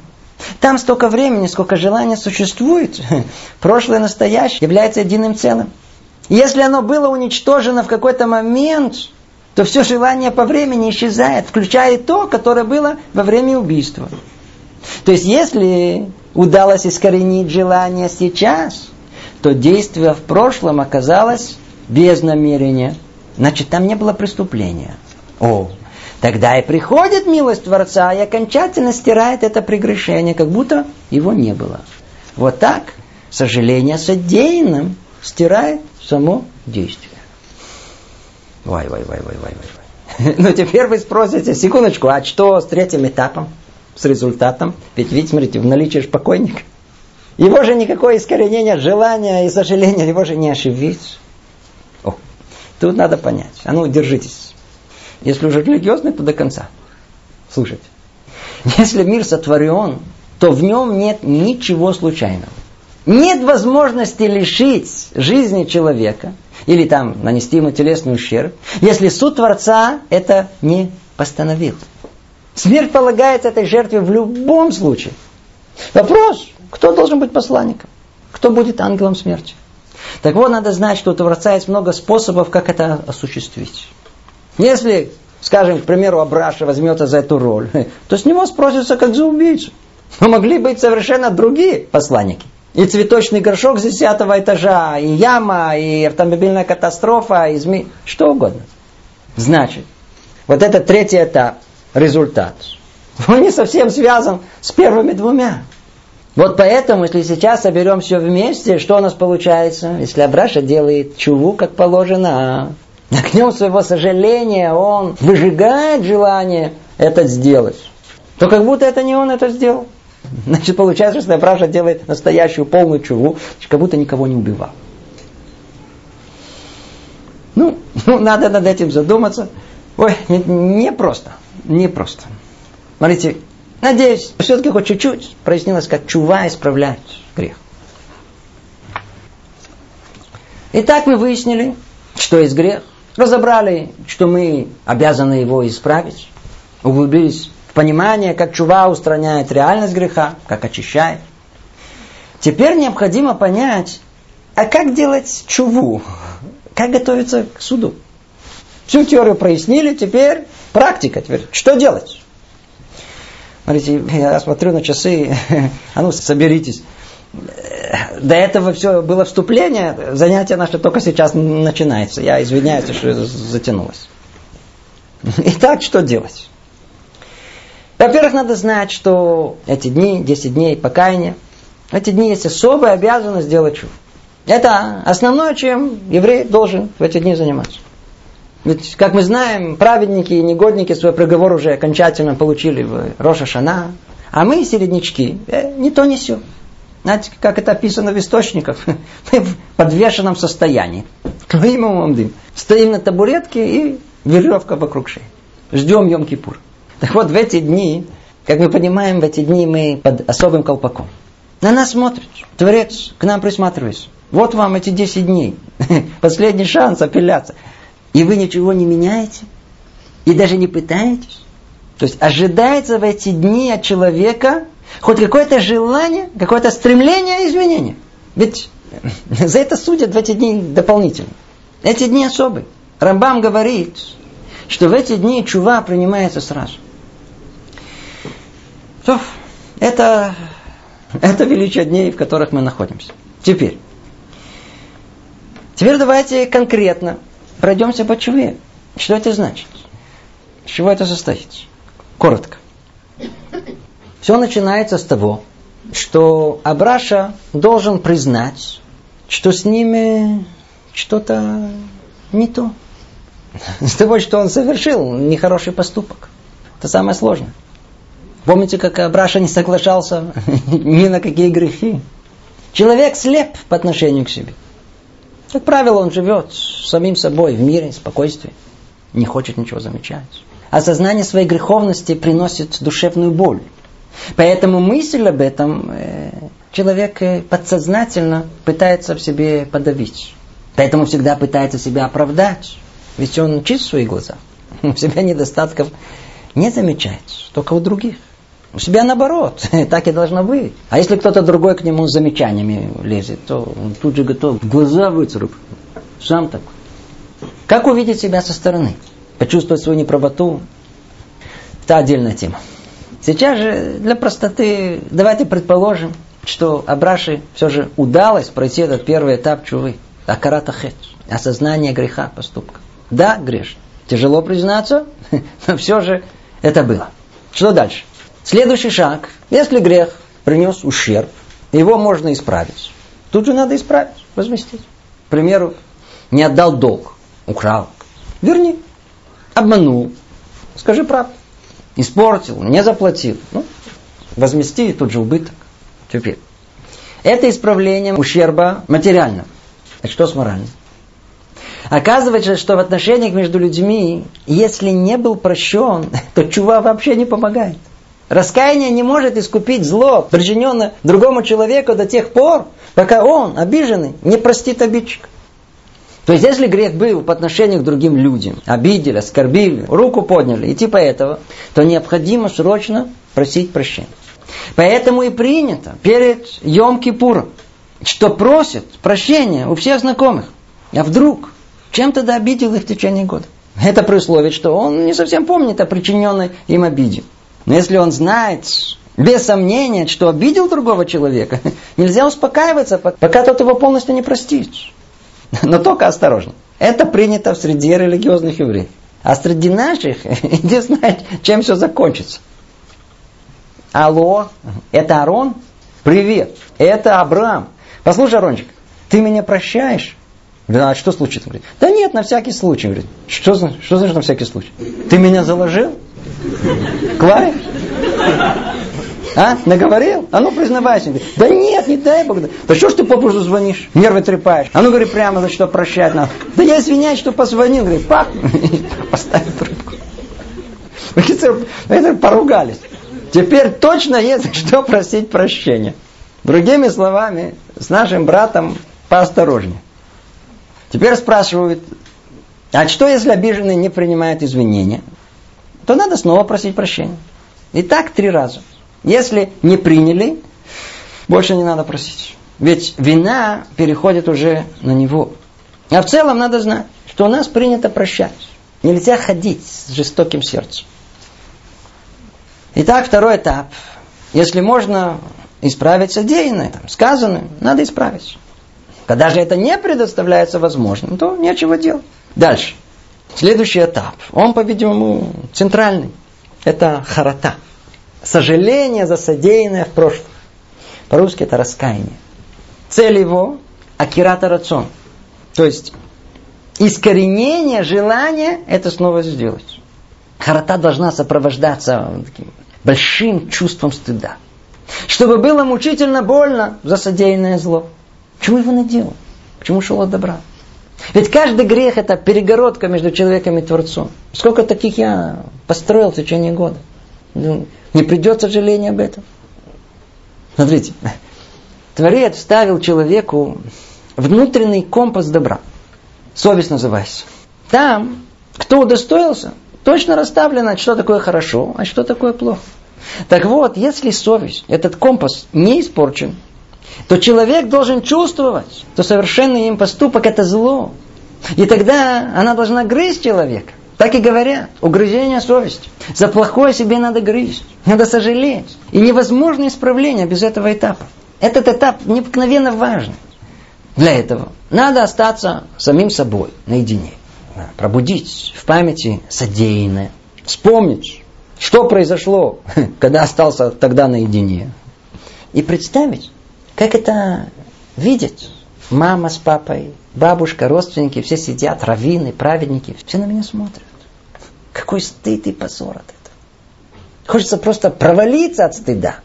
Speaker 1: Там столько времени, сколько желания существует. Прошлое и настоящее является единым целым. Если оно было уничтожено в какой-то момент, то все желание по времени исчезает, включая то, которое было во время убийства. То есть, если удалось искоренить желание сейчас, то действие в прошлом оказалось без намерения. Значит, там не было преступления. О, тогда и приходит милость Творца и окончательно стирает это прегрешение, как будто его не было. Вот так сожаление содеянным стирает само действие. Вай, вай, вай, вай, вай, вай. Ну теперь вы спросите, секундочку, а что с третьим этапом, с результатом? Ведь, видите, смотрите, в наличии же покойник. Его же никакое искоренение желания и сожаления его же не ошибить. О, тут надо понять. А ну, держитесь. Если уже религиозный, то до конца. Слушайте. Если мир сотворен, то в нем нет ничего случайного. Нет возможности лишить жизни человека или там нанести ему телесный ущерб, если суд Творца это не постановил. Смерть полагается этой жертве в любом случае. Вопрос, кто должен быть посланником? Кто будет ангелом смерти? Так вот, надо знать, что у Творца есть много способов, как это осуществить. Если, скажем, к примеру, Абраша возьмется за эту роль, то с него спросится как за убийцу. Но могли быть совершенно другие посланники. И цветочный горшок с десятого этажа, и яма, и автомобильная катастрофа, и змеи, что угодно. Значит, вот это третий этап, результат. Он не совсем связан с первыми двумя. Вот поэтому, если сейчас соберем все вместе, что у нас получается? Если Абраша делает чуву, как положено, огнем своего сожаления он выжигает желание это сделать, то как будто это не он это сделал. Значит, получается, что Абраша делает настоящую полную чуву, как будто никого не убивал. Ну, ну, надо над этим задуматься. Ой, не, не просто. Не просто. Смотрите, надеюсь, все-таки хоть чуть-чуть прояснилось, как чува исправляет грех. Итак, мы выяснили, что есть грех. Разобрали, что мы обязаны его исправить. Углубились в понимание, как чува устраняет реальность греха, как очищает. Теперь необходимо понять, а как делать чуву? Как готовиться к суду? Всю теорию прояснили, теперь практика. Теперь что делать? Смотрите, я смотрю на часы, а ну соберитесь. До этого все было вступление, занятие наше только сейчас начинается. Я извиняюсь, что затянулось. Итак, что делать? Во-первых, надо знать, что эти дни, 10 дней покаяния, эти дни есть особая обязанность делать чув. Это основное, чем еврей должен в эти дни заниматься. Ведь, как мы знаем, праведники и негодники свой приговор уже окончательно получили в Роша Шана, а мы, середнячки, э, не то не все. Знаете, как это описано в источниках? Мы в подвешенном состоянии. Стоим на табуретке и веревка вокруг шеи. Ждем Йом-Кипур. Так вот, в эти дни, как мы понимаем, в эти дни мы под особым колпаком. На нас смотрит. Творец к нам присматривается. Вот вам эти 10 дней. Последний шанс апелляция. И вы ничего не меняете. И даже не пытаетесь. То есть ожидается в эти дни от человека хоть какое-то желание, какое-то стремление изменения. Ведь за это судят в эти дни дополнительно. Эти дни особые. Рамбам говорит, что в эти дни чува принимается сразу. Все, это, это величие дней, в которых мы находимся. Теперь, Теперь давайте конкретно пройдемся по чуве. Что это значит? С чего это состоит? Коротко. Все начинается с того, что Абраша должен признать, что с ними что-то не то. С того, что он совершил нехороший поступок. Это самое сложное. Помните, как Абраша не соглашался ни на какие грехи? Человек слеп по отношению к себе. Как правило, он живет самим собой в мире, в спокойствии. Не хочет ничего замечать. Осознание своей греховности приносит душевную боль. Поэтому мысль об этом э, человек э, подсознательно пытается в себе подавить. Поэтому всегда пытается себя оправдать. Ведь он чист в своих глазах. У себя недостатков не замечает, только у других. У себя наоборот, так и должно быть. А если кто-то другой к нему с замечаниями лезет, то он тут же готов глаза выцарап. Сам так. Как увидеть себя со стороны? Почувствовать свою неправоту? Это отдельная тема. Сейчас же для простоты давайте предположим, что Абраши все же удалось пройти этот первый этап чувы. Акарата хет. Осознание греха поступка. Да, грешно. Тяжело признаться, но все же это было. Что дальше? Следующий шаг. Если грех принес ущерб, его можно исправить. Тут же надо исправить, возместить. К примеру, не отдал долг, украл. Верни. Обманул. Скажи правду. Испортил, не заплатил. Ну, возмести тут же убыток. Теперь. Это исправление ущерба материального. А что с моральным? Оказывается, что в отношениях между людьми, если не был прощен, то чува вообще не помогает. Раскаяние не может искупить зло, причиненное другому человеку до тех пор, пока он, обиженный, не простит обидчика. То есть, если грех был по отношению к другим людям, обидели, оскорбили, руку подняли и типа этого, то необходимо срочно просить прощения. Поэтому и принято перед Йом-Кипуром, что просит прощения у всех знакомых. А вдруг чем-то да обидел их в течение года. Это при условии, что он не совсем помнит о причиненной им обиде. Но если он знает, без сомнения, что обидел другого человека, нельзя успокаиваться, пока тот его полностью не простит. Но только осторожно. Это принято в среде религиозных евреев. А среди наших, иди знает, чем все закончится. Алло, это Арон? Привет, это Абрам. Послушай, Арончик, ты меня прощаешь? Говорит, а что случится? Говорит, да нет, на всякий случай. Говорит, что, что значит на всякий случай? Ты меня заложил? Кларь? А? Наговорил? А ну признавайся. Да нет, не дай Бог. Да что ж ты попозже звонишь? Нервы трепаешь. А ну говори прямо, за что прощать надо. Да я извиняюсь, что позвонил. Говорит, пап, поставил трубку. Это поругались. Теперь точно есть что просить прощения. Другими словами, с нашим братом поосторожнее. Теперь спрашивают, а что если обиженный не принимает извинения? То надо снова просить прощения. И так три раза. Если не приняли, больше не надо просить. Ведь вина переходит уже на него. А в целом надо знать, что у нас принято прощать. Нельзя ходить с жестоким сердцем. Итак, второй этап. Если можно исправить содеянное, там, сказанное, надо исправить. Когда же это не предоставляется возможным, то нечего делать. Дальше. Следующий этап. Он, по-видимому, центральный. Это харата сожаление за содеянное в прошлом. По-русски это раскаяние. Цель его – акирата рацион. То есть, искоренение желания это снова сделать. Харата должна сопровождаться таким большим чувством стыда. Чтобы было мучительно больно за содеянное зло. Почему его наделал? Почему шел от добра? Ведь каждый грех это перегородка между человеком и Творцом. Сколько таких я построил в течение года. Не придет сожаление об этом. Смотрите, Творец вставил человеку внутренний компас добра. Совесть называется. Там, кто удостоился, точно расставлено, что такое хорошо, а что такое плохо. Так вот, если совесть, этот компас не испорчен, то человек должен чувствовать, что совершенный им поступок это зло. И тогда она должна грызть человека. Так и говорят, угрызение совести. За плохое себе надо грызть, надо сожалеть. И невозможно исправление без этого этапа. Этот этап необыкновенно важен. Для этого надо остаться самим собой наедине. Пробудить в памяти содеянное. Вспомнить, что произошло, когда остался тогда наедине. И представить, как это видеть. Мама с папой, бабушка, родственники, все сидят, раввины, праведники, все на меня смотрят. Какой стыд и позор от этого. Хочется просто провалиться от стыда.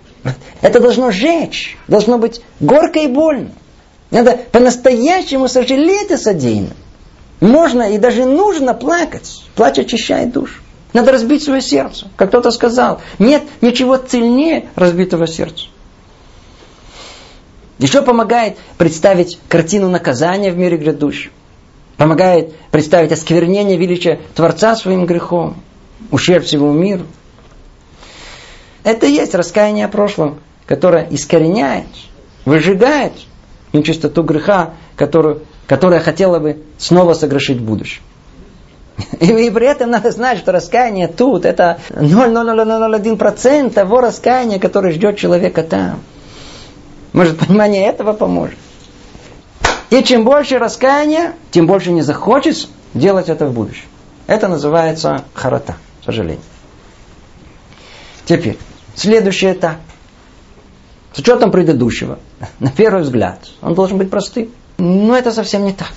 Speaker 1: Это должно жечь, должно быть горько и больно. Надо по-настоящему сожалеть о содеянном. Можно и даже нужно плакать. Плач очищает душу. Надо разбить свое сердце. Как кто-то сказал, нет ничего сильнее разбитого сердца. Еще помогает представить картину наказания в мире грядущем. Помогает представить осквернение величия Творца своим грехом, ущерб всему миру. Это и есть раскаяние о прошлом, которое искореняет, выжигает нечистоту греха, которую, которая хотела бы снова согрешить в будущем. И, при этом надо знать, что раскаяние тут это 0,0001% того раскаяния, которое ждет человека там. Может, понимание этого поможет. И чем больше раскаяния, тем больше не захочется делать это в будущем. Это называется харата, сожаление. Теперь, следующий этап. С учетом предыдущего, на первый взгляд, он должен быть простым. Но это совсем не так.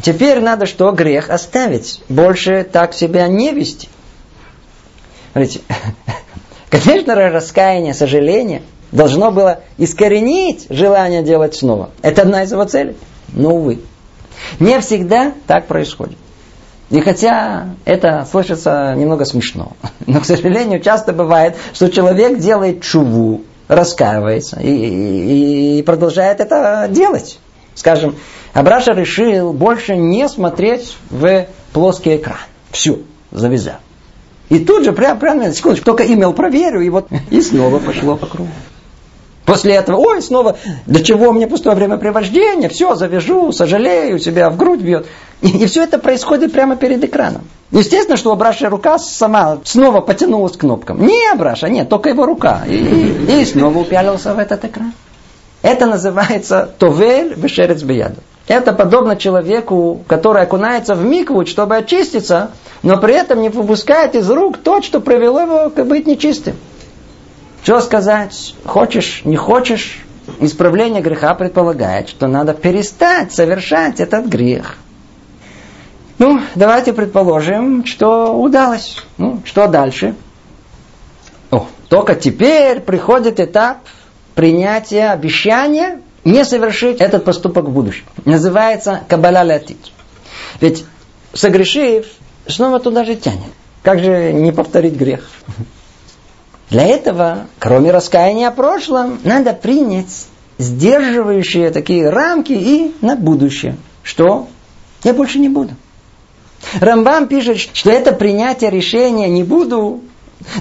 Speaker 1: Теперь надо что? Грех оставить. Больше так себя не вести. Смотрите, конечно, раскаяние, сожаление – должно было искоренить желание делать снова. Это одна из его целей. Но, увы, не всегда так происходит. И хотя это слышится немного смешно, но, к сожалению, часто бывает, что человек делает чуву, раскаивается и, и, и продолжает это делать. Скажем, Абраша решил больше не смотреть в плоский экран. Все, завязал. И тут же, прямо, прямо, секундочку, только имейл проверю, и вот, и снова пошло по кругу. После этого, ой, снова, для чего мне пустое времяпрепровождение, все, завяжу, сожалею, себя в грудь бьет. И, и все это происходит прямо перед экраном. Естественно, что Абраша рука сама снова потянулась к кнопкам. Не Абраша, нет, только его рука. И, и, и снова упялился в этот экран. Это называется товель вешерец бияду. Это подобно человеку, который окунается в микву, чтобы очиститься, но при этом не выпускает из рук то, что привело его к быть нечистым. Что сказать? Хочешь, не хочешь, исправление греха предполагает, что надо перестать совершать этот грех. Ну, давайте предположим, что удалось. Ну, что дальше? О, только теперь приходит этап принятия обещания не совершить этот поступок в будущем. Называется кабаля латит. Ведь согрешив, снова туда же тянет. Как же не повторить грех? Для этого, кроме раскаяния о прошлом, надо принять сдерживающие такие рамки и на будущее. Что? Я больше не буду. Рамбам пишет, что это принятие решения «не буду»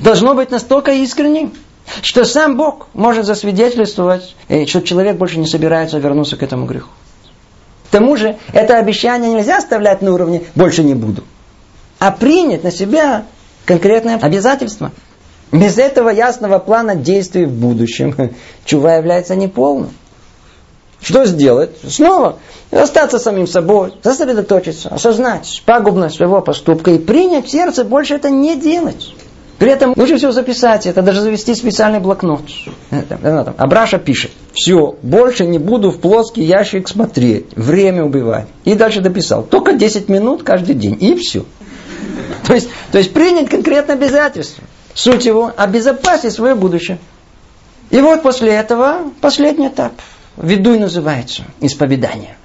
Speaker 1: должно быть настолько искренним, что сам Бог может засвидетельствовать, э, что человек больше не собирается вернуться к этому греху. К тому же, это обещание нельзя оставлять на уровне «больше не буду», а принять на себя конкретное обязательство. Без этого ясного плана действий в будущем чува является неполным. Что сделать? Снова остаться самим собой, сосредоточиться, осознать пагубность своего поступка и принять в сердце больше это не делать. При этом лучше всего записать это, даже завести специальный блокнот. Абраша пишет, все, больше не буду в плоский ящик смотреть, время убивать. И дальше дописал, только 10 минут каждый день, и все. То есть, то есть принять конкретное обязательство. Суть его – обезопасить свое будущее. И вот после этого последний этап. Ведуй называется, исповедание.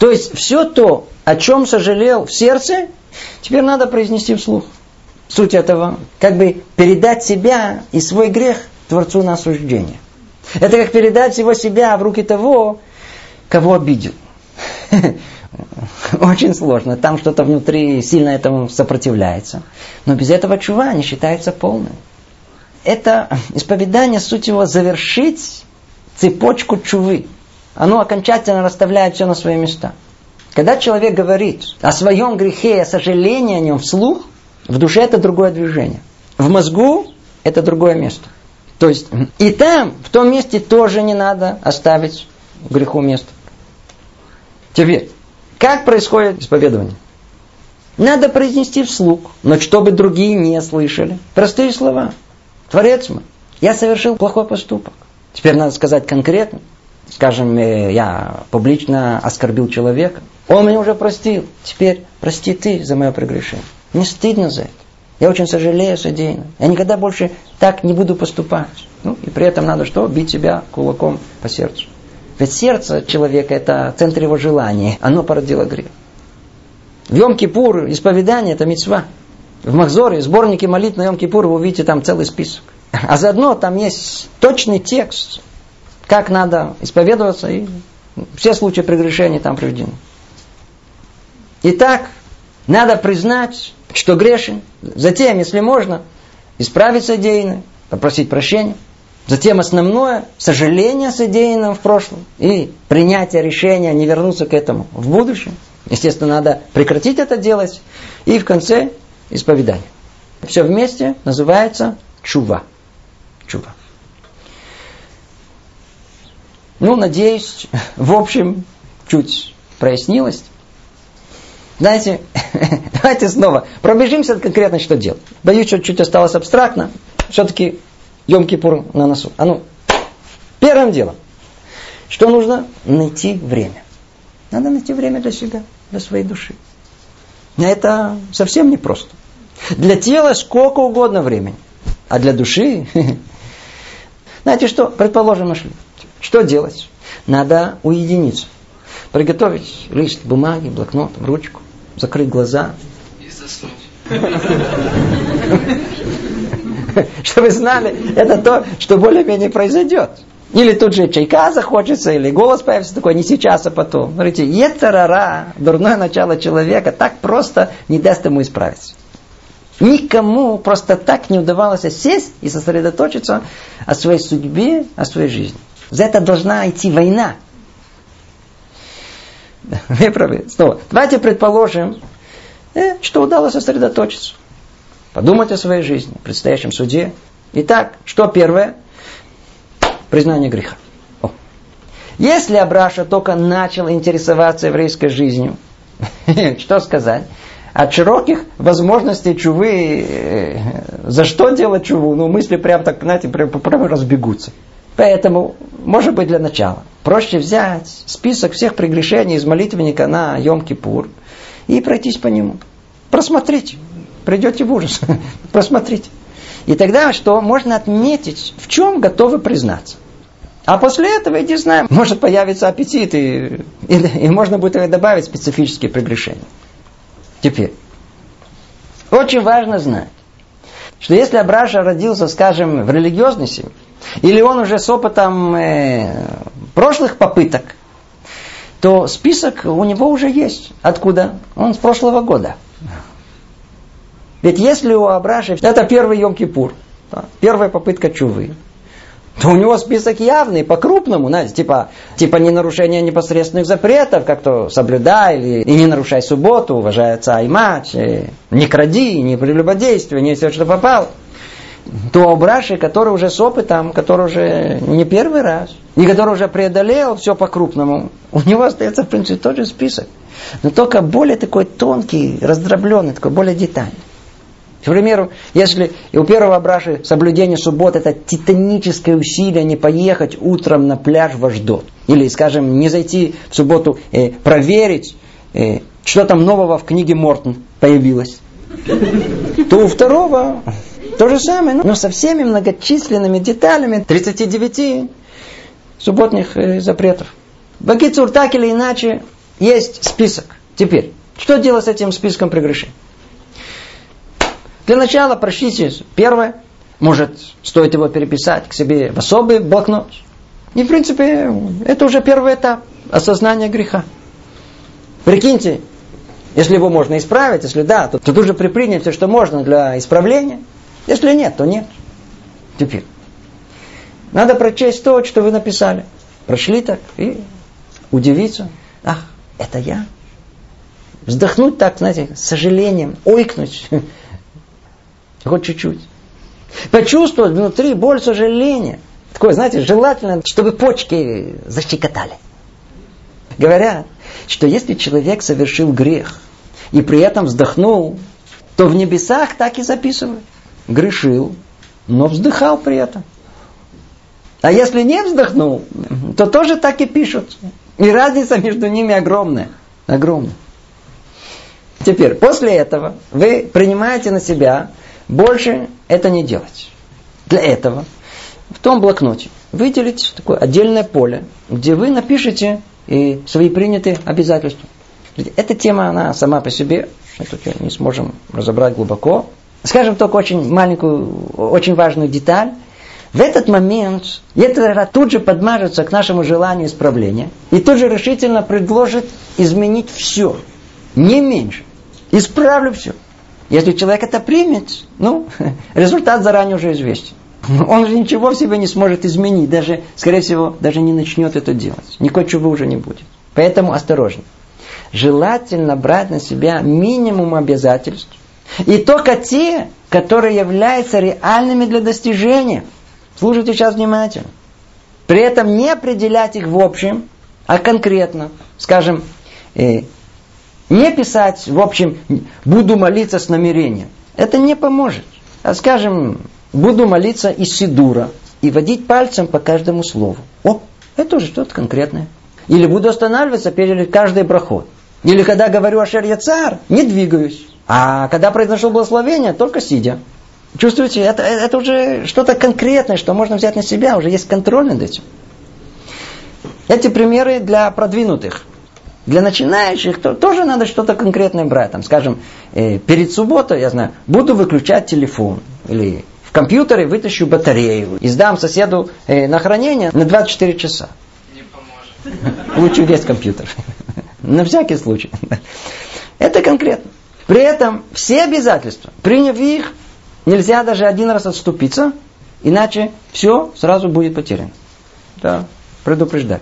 Speaker 1: То есть все то, о чем сожалел в сердце, теперь надо произнести вслух суть этого, как бы передать себя и свой грех Творцу на осуждение. Это как передать всего себя в руки того, кого обидел. Очень сложно. Там что-то внутри сильно этому сопротивляется. Но без этого чува не считается полным. Это исповедание, суть его, завершить цепочку чувы. Оно окончательно расставляет все на свои места. Когда человек говорит о своем грехе и о сожалении о нем вслух, в душе это другое движение. В мозгу это другое место. То есть и там, в том месте тоже не надо оставить греху место. Теперь, как происходит исповедование? Надо произнести вслух, но чтобы другие не слышали. Простые слова. Творец мой, я совершил плохой поступок. Теперь надо сказать конкретно. Скажем, э, я публично оскорбил человека. Он меня уже простил. Теперь прости ты за мое прегрешение. Мне стыдно за это. Я очень сожалею содеянно. Я никогда больше так не буду поступать. Ну, и при этом надо что? Бить себя кулаком по сердцу. Ведь сердце человека – это центр его желания. Оно породило грех. В Йом-Кипур исповедание – это мецва. В Махзоре, сборнике молитв на Йом-Кипур, вы увидите там целый список. А заодно там есть точный текст, как надо исповедоваться, и все случаи прегрешения там приведены. Итак, надо признать, что грешен. Затем, если можно, исправить содеянное, попросить прощения. Затем основное – сожаление о содеянном в прошлом и принятие решения не вернуться к этому в будущем. Естественно, надо прекратить это делать. И в конце – исповедание. Все вместе называется чува. Чува. Ну, надеюсь, в общем, чуть прояснилось. Знаете, давайте снова пробежимся конкретно, что делать. Боюсь, что чуть осталось абстрактно. Все-таки Йом-Кипур на носу. А ну, первым делом, что нужно? Найти время. Надо найти время для себя, для своей души. Это совсем непросто. Для тела сколько угодно времени. А для души... Знаете что? Предположим, нашли. Что делать? Надо уединиться. Приготовить лист бумаги, блокнот, ручку закрыть глаза. И заснуть. Что вы знали, это то, что более-менее произойдет. Или тут же чайка захочется, или голос появится такой, не сейчас, а потом. Смотрите, етарара, дурное начало человека, так просто не даст ему исправиться. Никому просто так не удавалось сесть и сосредоточиться о своей судьбе, о своей жизни. За это должна идти война. Вы правы. Снова. Давайте предположим, э, что удалось сосредоточиться. Подумать о своей жизни, о предстоящем суде. Итак, что первое? Признание греха. О. Если Абраша только начал интересоваться еврейской жизнью, что сказать? От широких возможностей чувы, э, за что делать чуву, ну мысли прям так, знаете, прям, разбегутся. Поэтому, может быть, для начала, проще взять список всех прегрешений из молитвенника на Йом-Кипур и пройтись по нему. Просмотрите. Придете в ужас. Просмотрите. И тогда что? Можно отметить, в чем готовы признаться. А после этого, не знаю, может появиться аппетит, и, и, и можно будет добавить специфические прегрешения. Теперь, очень важно знать, что если Абраша родился, скажем, в религиозной семье, или он уже с опытом э, прошлых попыток, то список у него уже есть. Откуда? Он с прошлого года. Ведь если у Абраши это первый Йом-Кипур, да, первая попытка чувы, то у него список явный, по-крупному, знаете, типа, типа не нарушение непосредственных запретов, как то соблюдай, или, и не нарушай субботу, уважай отца и мать, и не кради, не прелюбодействуй, не все, что попало. То Браши, который уже с опытом, который уже не первый раз, и который уже преодолел все по-крупному, у него остается, в принципе, тот же список. Но только более такой тонкий, раздробленный, такой более детальный. К примеру, если и у первого браши соблюдение суббот это титаническое усилие не поехать утром на пляж в Аждот. Или, скажем, не зайти в субботу э, проверить, э, что там нового в книге Мортон появилось. То у второго то же самое, но со всеми многочисленными деталями 39 субботних э, запретов. Бакицур так или иначе есть список. Теперь, что делать с этим списком прегрешений? Для начала прочтите первое. Может, стоит его переписать к себе в особый блокнот. И, в принципе, это уже первый этап осознания греха. Прикиньте, если его можно исправить, если да, то, то тут же предпринять все, что можно для исправления. Если нет, то нет. Теперь. Надо прочесть то, что вы написали. Прошли так и удивиться. Ах, это я. Вздохнуть так, знаете, с сожалением, ойкнуть. Хоть чуть-чуть. Почувствовать внутри боль сожаления. Такое, знаете, желательно, чтобы почки защекотали. Говорят, что если человек совершил грех и при этом вздохнул, то в небесах так и записывают. Грешил, но вздыхал при этом. А если не вздохнул, то тоже так и пишут. И разница между ними огромная. Огромная. Теперь, после этого вы принимаете на себя больше это не делать. Для этого в том блокноте выделить такое отдельное поле, где вы напишете и свои принятые обязательства. Эта тема, она сама по себе, что тут не сможем разобрать глубоко. Скажем только очень маленькую, очень важную деталь. В этот момент это тут же подмажется к нашему желанию исправления и тут же решительно предложит изменить все, не меньше. Исправлю все. Если человек это примет, ну, результат заранее уже известен. Он же ничего в себе не сможет изменить, даже, скорее всего, даже не начнет это делать. Никакой чего уже не будет. Поэтому осторожно. Желательно брать на себя минимум обязательств. И только те, которые являются реальными для достижения. Слушайте сейчас внимательно. При этом не определять их в общем, а конкретно. Скажем, э, не писать, в общем, буду молиться с намерением. Это не поможет. А скажем, буду молиться из Сидура и водить пальцем по каждому слову. О, это уже что-то конкретное. Или буду останавливаться перед каждой брахой. Или когда говорю о шер цар, не двигаюсь. А когда произношу благословение, только сидя. Чувствуете, это, это уже что-то конкретное, что можно взять на себя, уже есть контроль над этим. Эти примеры для продвинутых. Для начинающих то, тоже надо что-то конкретное брать. Там, скажем, э, перед субботой, я знаю, буду выключать телефон. Или в компьютере вытащу батарею и сдам соседу э, на хранение на 24 часа. Не поможет. Лучше весь компьютер. На всякий случай. Это конкретно. При этом все обязательства, приняв их, нельзя даже один раз отступиться, иначе все сразу будет потеряно. Да, предупреждаю.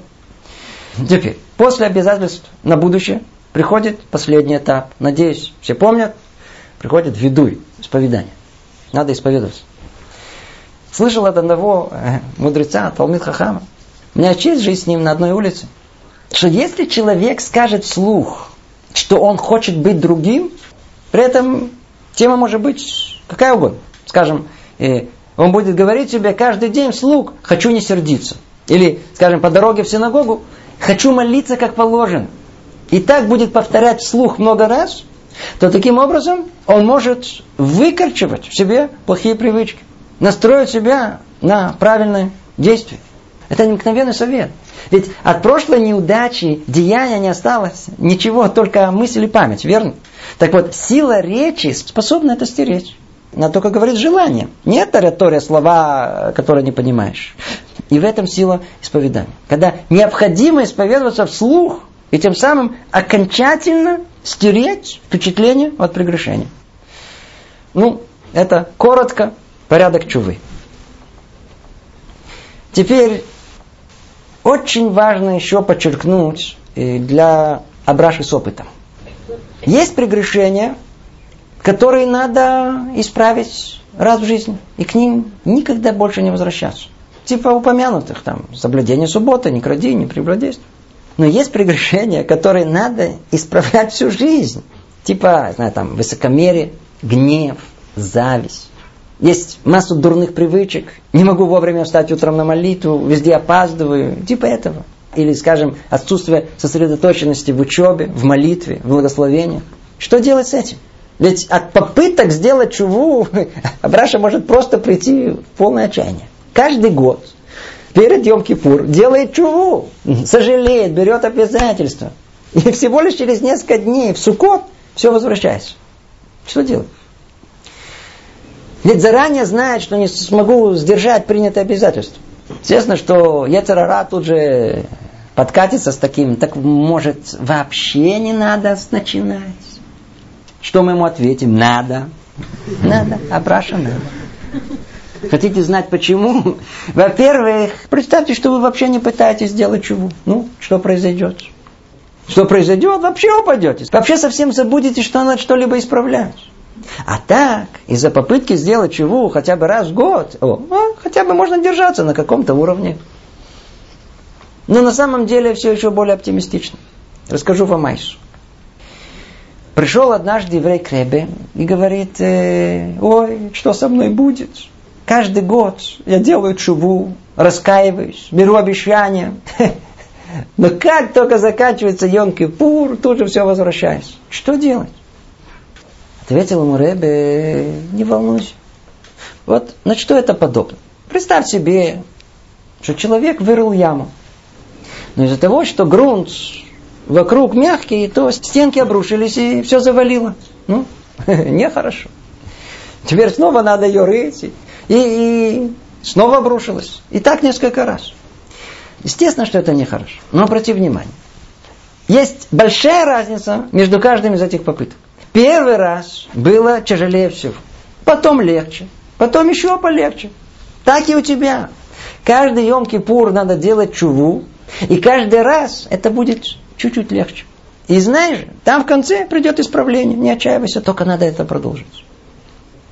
Speaker 1: Теперь, после обязательств на будущее приходит последний этап. Надеюсь, все помнят. Приходит ведуй, исповедание. Надо исповедоваться. Слышал от одного э, мудреца, Талмит Хахама. У меня честь жить с ним на одной улице. Что если человек скажет вслух, что он хочет быть другим, при этом тема может быть какая угодно. Скажем, э, Он будет говорить себе каждый день вслух, хочу не сердиться. Или, скажем, по дороге в синагогу, хочу молиться как положено. И так будет повторять вслух много раз, то таким образом он может выкорчевать в себе плохие привычки, настроить себя на правильное действие. Это необыкновенный совет. Ведь от прошлой неудачи деяния не осталось ничего, только мысль и память, верно? Так вот, сила речи способна это стереть. На только говорит желание. Нет оратория слова, которые не понимаешь. И в этом сила исповедания. Когда необходимо исповедоваться вслух, и тем самым окончательно стереть впечатление от прегрешения. Ну, это коротко порядок чувы. Теперь очень важно еще подчеркнуть для Абраши с опытом. Есть прегрешения, которые надо исправить раз в жизни, и к ним никогда больше не возвращаться. Типа упомянутых, там, соблюдение субботы, не кради, не прелюбодействуй. Но есть прегрешения, которые надо исправлять всю жизнь. Типа, знаю, там, высокомерие, гнев, зависть. Есть массу дурных привычек. Не могу вовремя встать утром на молитву, везде опаздываю. Типа этого. Или, скажем, отсутствие сосредоточенности в учебе, в молитве, в благословении. Что делать с этим? Ведь от попыток сделать чуву Абраша может просто прийти в полное отчаяние. Каждый год перед Йом Кипур делает чуву, сожалеет, берет обязательства. И всего лишь через несколько дней в Сукот все возвращается. Что делать? Ведь заранее знает, что не смогу сдержать принятое обязательство. Естественно, что Ецарара тут же подкатится с таким, так может вообще не надо начинать. Что мы ему ответим? Надо. Надо. Абраша надо. Хотите знать почему? Во-первых, представьте, что вы вообще не пытаетесь сделать чего. Ну, что произойдет? Что произойдет? Вообще упадете. Вообще совсем забудете, что надо что-либо исправлять. А так, из-за попытки сделать чего хотя бы раз в год, о, ну, хотя бы можно держаться на каком-то уровне. Но на самом деле все еще более оптимистично. Расскажу вам Айсу. Пришел однажды еврей к Ребе и говорит, э, ой, что со мной будет? Каждый год я делаю чуву, раскаиваюсь, беру обещания. Но как только заканчивается Йом-Кипур, тут же все возвращается. Что делать? Ответил ему Ребе, не волнуйся. Вот на что это подобно? Представь себе, что человек вырыл яму. Но из-за того, что грунт вокруг мягкий, то стенки обрушились и все завалило. Ну, нехорошо. Теперь снова надо ее рыть. И, и снова обрушилось. И так несколько раз. Естественно, что это нехорошо. Но обрати внимание. Есть большая разница между каждым из этих попыток. Первый раз было тяжелее всего. Потом легче. Потом еще полегче. Так и у тебя. Каждый Йом-Кипур надо делать чуву. И каждый раз это будет чуть-чуть легче. И знаешь, там в конце придет исправление. Не отчаивайся, только надо это продолжить.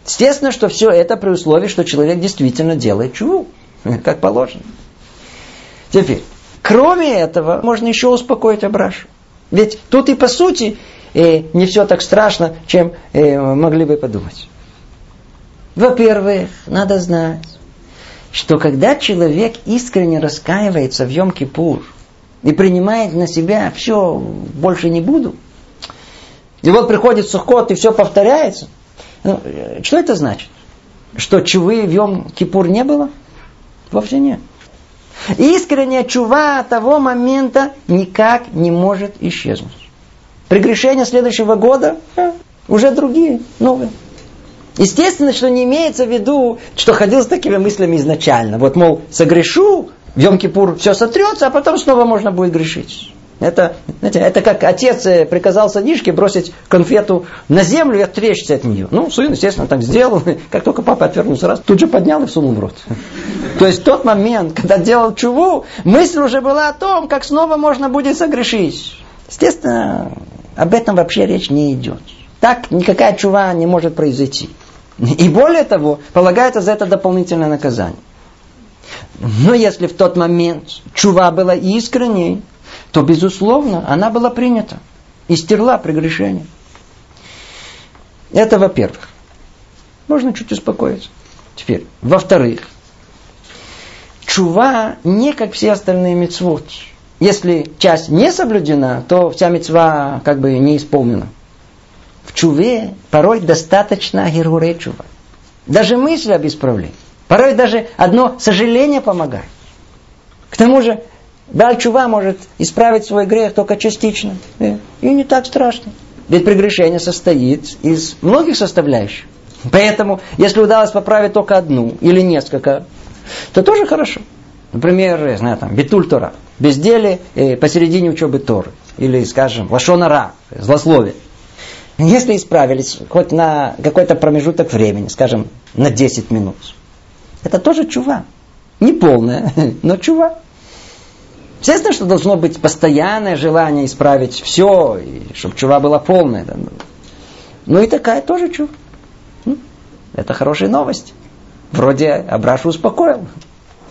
Speaker 1: Естественно, что все это при условии, что человек действительно делает чуву. Как положено. Теперь, кроме этого, можно еще успокоить Абрашу. Ведь тут и по сути э, не все так страшно, чем э, могли бы подумать. Во-первых, надо знать, что когда человек искренне раскаивается в Йом-Кипур и принимает на себя все, больше не буду, и вот приходит Сухот, и все повторяется, что это значит? Что чувы в Йом-Кипур не было? Вовсе нет. Искренняя чува того момента никак не может исчезнуть. Прегрешения следующего года а, уже другие, новые. Естественно, что не имеется в виду, что ходил с такими мыслями изначально. Вот, мол, согрешу, в Йом-Кипур все сотрется, а потом снова можно будет грешить. Это, знаете, это как отец э, приказал сынишке бросить конфету на землю и отречься от нее. Ну, сын, естественно, так сделал. Как только папа отвернулся раз, тут же поднял и всунул в рот. То есть в тот момент, когда делал чуву, мысль уже была о том, как снова можно будет согрешить. Естественно, об этом вообще речь не идет. Так никакая чува не может произойти. И более того, полагается за это дополнительное наказание. Но если в тот момент чува была искренней, то, безусловно, она была принята и стерла прегрешение. Это во-первых. Можно чуть успокоиться. Теперь, во-вторых, чува не как все остальные мецвод. Если часть не соблюдена, то вся мецва как бы не исполнена. В чуве порой достаточно геруре чува. Даже мысль об исправлении. Порой даже одно сожаление помогает. К тому же, Баль чува может исправить свой грех только частично. И не так страшно. Ведь прегрешение состоит из многих составляющих. Поэтому, если удалось поправить только одну или несколько, то тоже хорошо. Например, я знаю, там, битуль Тора, безделие э, посередине учебы Торы. Или, скажем, лашонара, злословие. Если исправились хоть на какой-то промежуток времени, скажем, на 10 минут, это тоже чува. Не полная, но чува. Естественно, что должно быть постоянное желание исправить все, и чтобы чува была полная. Да. Ну и такая тоже чува. Это хорошая новость. Вроде Абрашу успокоил.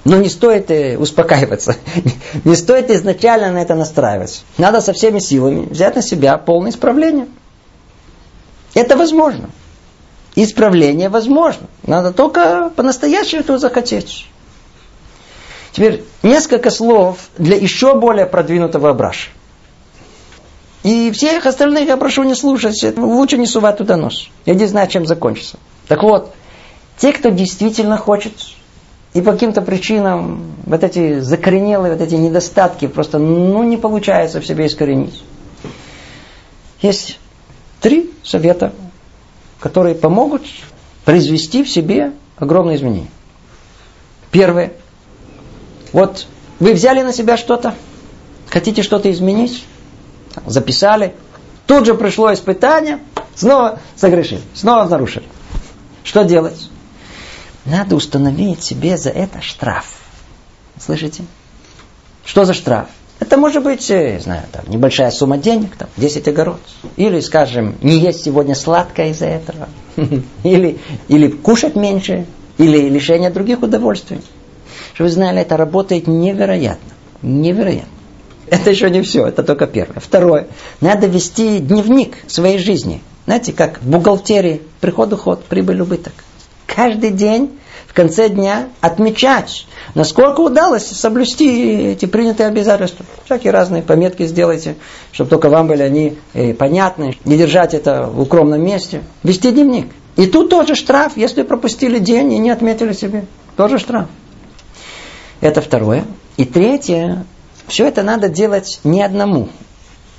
Speaker 1: Но не стоит э, успокаиваться. Не стоит изначально на это настраиваться. Надо со всеми силами взять на себя полное исправление. Это возможно. Исправление возможно. Надо только по-настоящему этого захотеть. Теперь несколько слов для еще более продвинутого Абраша. И всех остальных я прошу не слушать. Лучше не сувать туда нос. Я не знаю, чем закончится. Так вот, те, кто действительно хочет, и по каким-то причинам вот эти закоренелые, вот эти недостатки просто ну, не получается в себе искоренить. Есть три совета, которые помогут произвести в себе огромные изменения. Первое. Вот вы взяли на себя что-то, хотите что-то изменить, записали, тут же пришло испытание, снова согрешили, снова нарушили. Что делать? Надо установить себе за это штраф. Слышите? Что за штраф? Это может быть, э, знаю, там, небольшая сумма денег, там, 10 огород. Или, скажем, не есть сегодня сладкое из-за этого. Или, или кушать меньше. Или лишение других удовольствий. Чтобы вы знали, это работает невероятно. Невероятно. Это еще не все, это только первое. Второе. Надо вести дневник своей жизни. Знаете, как в бухгалтерии, приход, уход, прибыль, убыток. Каждый день в конце дня отмечать, насколько удалось соблюсти эти принятые обязательства. Всякие разные пометки сделайте, чтобы только вам были они э, понятны. Не держать это в укромном месте. Вести дневник. И тут тоже штраф, если пропустили день и не отметили себе. Тоже штраф. Это второе. И третье, все это надо делать не одному.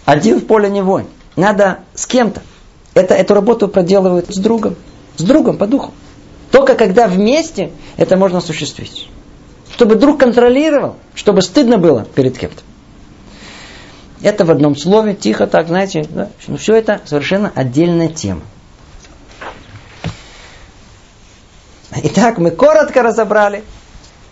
Speaker 1: Один в поле не воин. Надо с кем-то. Это, эту работу проделывают с другом. С другом по духу. Только когда вместе это можно осуществить. Чтобы друг контролировал, чтобы стыдно было перед кем-то. Это в одном слове, тихо так, знаете. Да? Но все это совершенно отдельная тема. Итак, мы коротко разобрали,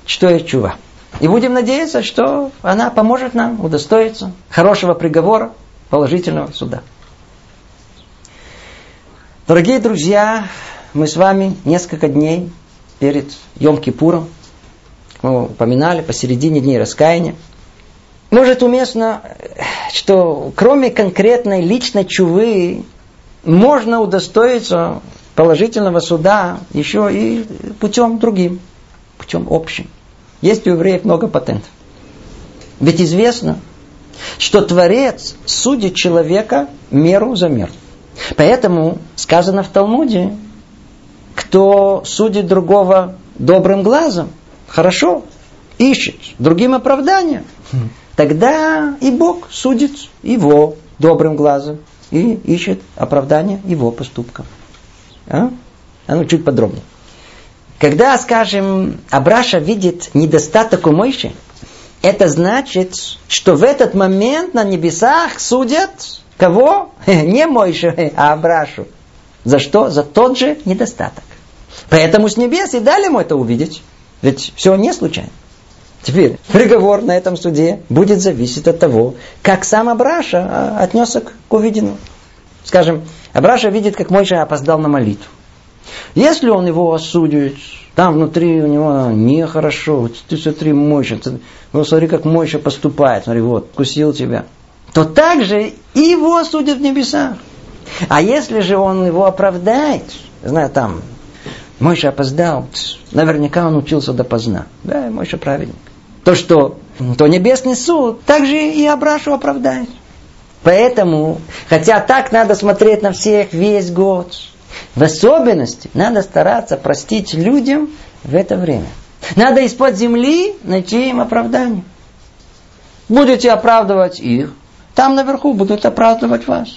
Speaker 1: что есть чува. И будем надеяться, что она поможет нам удостоиться хорошего приговора, положительного суда. Дорогие друзья, мы с вами несколько дней перед Йом-Кипуром, мы упоминали, посередине дней раскаяния. Может уместно, что кроме конкретной личной чувы можно удостоиться положительного суда еще и путем другим, путем общим. Есть у евреев много патентов. Ведь известно, что Творец судит человека меру за меру. Поэтому сказано в Талмуде, кто судит другого добрым глазом, хорошо, ищет другим оправданием, тогда и Бог судит его добрым глазом и ищет оправдание его поступкам. А? А ну чуть подробнее. Когда, скажем, Абраша видит недостаток у Мойши, это значит, что в этот момент на небесах судят Кого? Не Мойше, а Абрашу. За что? За тот же недостаток. Поэтому с небес и дали ему это увидеть. Ведь все не случайно. Теперь приговор на этом суде будет зависеть от того, как сам Абраша а, отнесся к увиденному. Скажем, Абраша видит, как Мойша опоздал на молитву. Если он его осудит, там внутри у него нехорошо, ты смотри, Мойша, ты, ну смотри, как Мойша поступает, смотри, вот, кусил тебя то также его судят в небесах. А если же он его оправдает, знаю, там, Мойша опоздал. Наверняка он учился допоздна. Да, Мойша праведник. То, что то небесный суд также и Абрашу оправдает. Поэтому, хотя так надо смотреть на всех весь год, в особенности надо стараться простить людям в это время. Надо из-под земли найти им оправдание. Будете оправдывать их, там наверху будут оправдывать вас.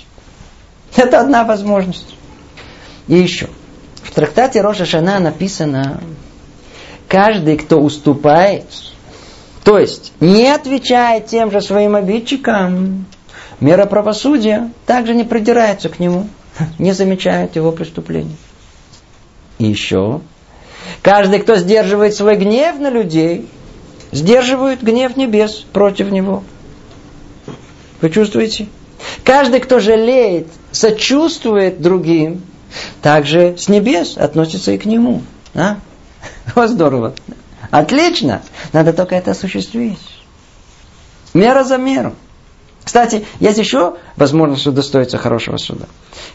Speaker 1: Это одна возможность. И еще. В трактате Роша Шана написано, каждый, кто уступает, то есть не отвечает тем же своим обидчикам, мера правосудия также не придирается к нему, не замечает его преступления. И еще, каждый, кто сдерживает свой гнев на людей, сдерживает гнев небес против него. Вы чувствуете? Каждый, кто жалеет, сочувствует другим, также с небес относится и к нему. А? Вот здорово. Отлично. Надо только это осуществить. Мера за меру. Кстати, есть еще возможность удостоиться хорошего суда.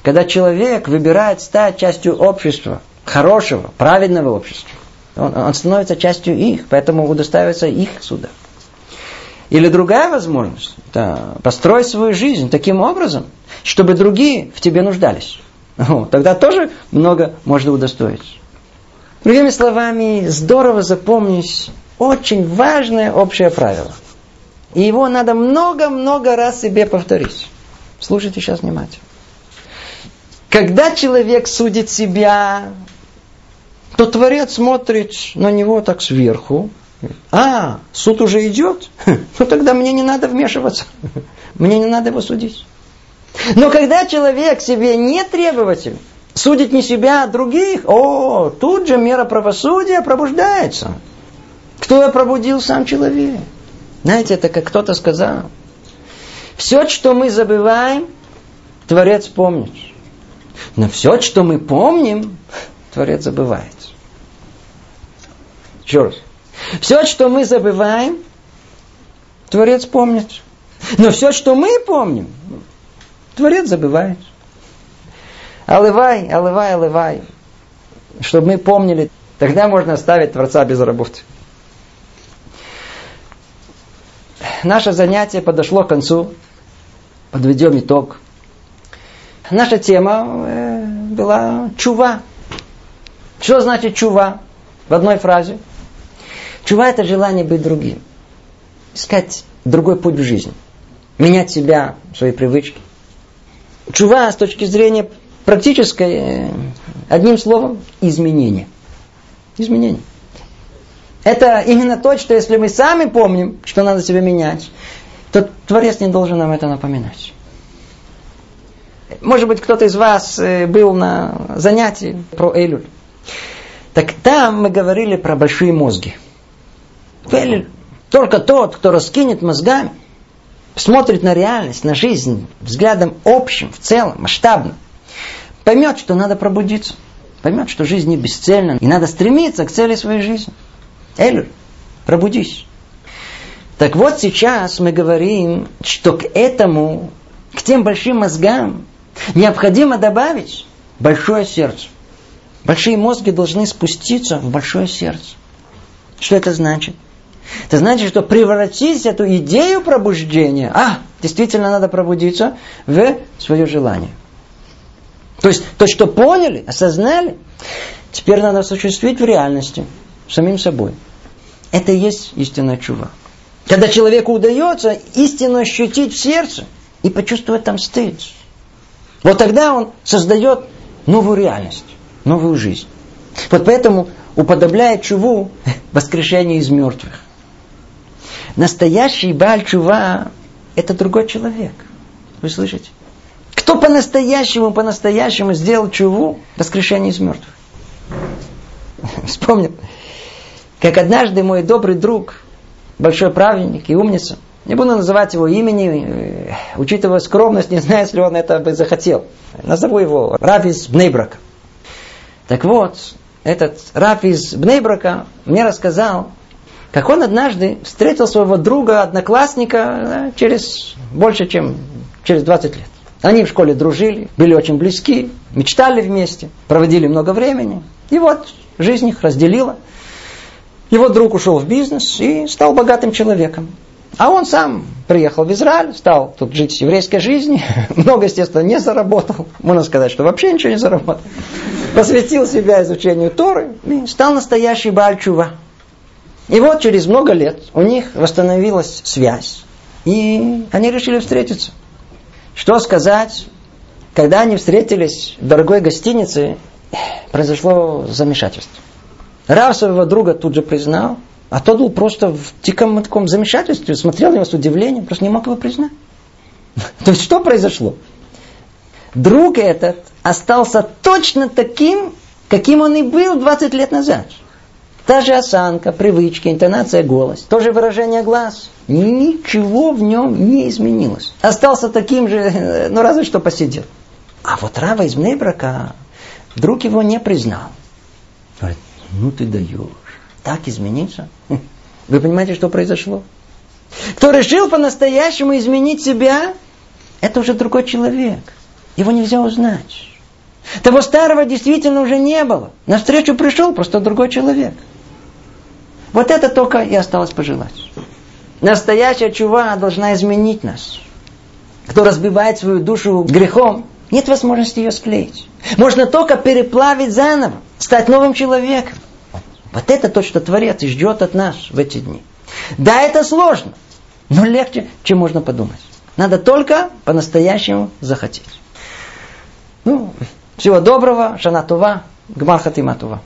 Speaker 1: Когда человек выбирает стать частью общества, хорошего, праведного общества, он, он становится частью их, поэтому удостаивается их суда. Или другая возможность, да, построить свою жизнь таким образом, чтобы другие в тебе нуждались. О, тогда тоже много можно удостоиться. Другими словами, здорово запомнить очень важное общее правило. И его надо много-много раз себе повторить. Слушайте сейчас внимательно. Когда человек судит себя, то Творец смотрит на него так сверху. А, суд уже идет? Ну тогда мне не надо вмешиваться. Мне не надо его судить. Но когда человек себе не требователь, судит не себя, а других, о, тут же мера правосудия пробуждается. Кто пробудил? Сам человек. Знаете, это как кто-то сказал. Все, что мы забываем, Творец помнит. Но все, что мы помним, Творец забывает. Еще раз. Все, что мы забываем, Творец помнит. Но все, что мы помним, Творец забывает. Алывай, алывай, алывай. Чтобы мы помнили, тогда можно оставить Творца без работы. Наше занятие подошло к концу. Подведем итог. Наша тема э, была чува. Что значит чува? В одной фразе. Чува это желание быть другим. Искать другой путь в жизни. Менять себя, свои привычки. Чува с точки зрения практической, э, одним словом, изменение. Изменение. Это именно то, что если мы сами помним, что надо себя менять, то Творец не должен нам это напоминать. Может быть, кто-то из вас э, был на занятии про Элюль. Так там мы говорили про большие мозги. Элюль только тот, кто раскинет мозгами, смотрит на реальность, на жизнь взглядом общим, в целом, масштабным, поймет, что надо пробудиться. Поймет, что жизнь не бесцельна, и надо стремиться к цели своей жизни. Элюль, пробудись. Так вот сейчас мы говорим, что к этому, к тем большим мозгам, необходимо добавить большое сердце. Большие мозги должны спуститься в большое сердце. Что это значит? Это значит, что превратить эту идею пробуждения, а, действительно надо пробудиться, в свое желание. То есть то, что поняли, осознали, теперь надо осуществить в реальности, самим собой. Это и есть истинная чува. Когда человеку удается истинно ощутить в сердце и почувствовать там стыд, вот тогда он создает новую реальность, новую жизнь. Вот поэтому уподобляет чуву воскрешение из мертвых. Настоящий Баль Чува – это другой человек. Вы слышите? Кто по-настоящему, по-настоящему сделал чуву воскрешение из мертвых? Вспомнил, как однажды мой добрый друг, большой праведник и умница, не буду называть его имени, э, учитывая скромность, не знаю, если он это бы захотел. Назову его Раф из Бнейбрака. Так вот, этот Раф из Бнейбрака мне рассказал, как он однажды встретил своего друга, одноклассника через больше, чем через 20 лет. Они в школе дружили, были очень близки, мечтали вместе, проводили много времени. И вот жизнь их разделила. Его друг ушел в бизнес и стал богатым человеком. А он сам приехал в Израиль, стал тут жить еврейской жизнью. Много, естественно, не заработал. Можно сказать, что вообще ничего не заработал. Посвятил себя изучению Торы и стал настоящий Бальчува. И вот через много лет у них восстановилась связь. И они решили встретиться. Что сказать, когда они встретились в дорогой гостинице, произошло замешательство. Рав своего друга тут же признал, а тот был просто в диком таком замешательстве, смотрел на него с удивлением, просто не мог его признать. То есть что произошло? Друг этот остался точно таким, каким он и был 20 лет назад. Та же осанка, привычки, интонация голос, то же выражение глаз. Ничего в нем не изменилось. Остался таким же, ну разве что посидел. А вот Рава из Мнебрака друг его не признал. Ну ты даешь. Так измениться? Вы понимаете, что произошло? Кто решил по-настоящему изменить себя, это уже другой человек. Его нельзя узнать. Того старого действительно уже не было. На встречу пришел просто другой человек. Вот это только и осталось пожелать. Настоящая чува должна изменить нас. Кто разбивает свою душу грехом, нет возможности ее склеить. Можно только переплавить заново, стать новым человеком. Вот это то, что Творец ждет от нас в эти дни. Да, это сложно, но легче, чем можно подумать. Надо только по-настоящему захотеть. Ну, всего доброго, шанатува, гмархатиматува.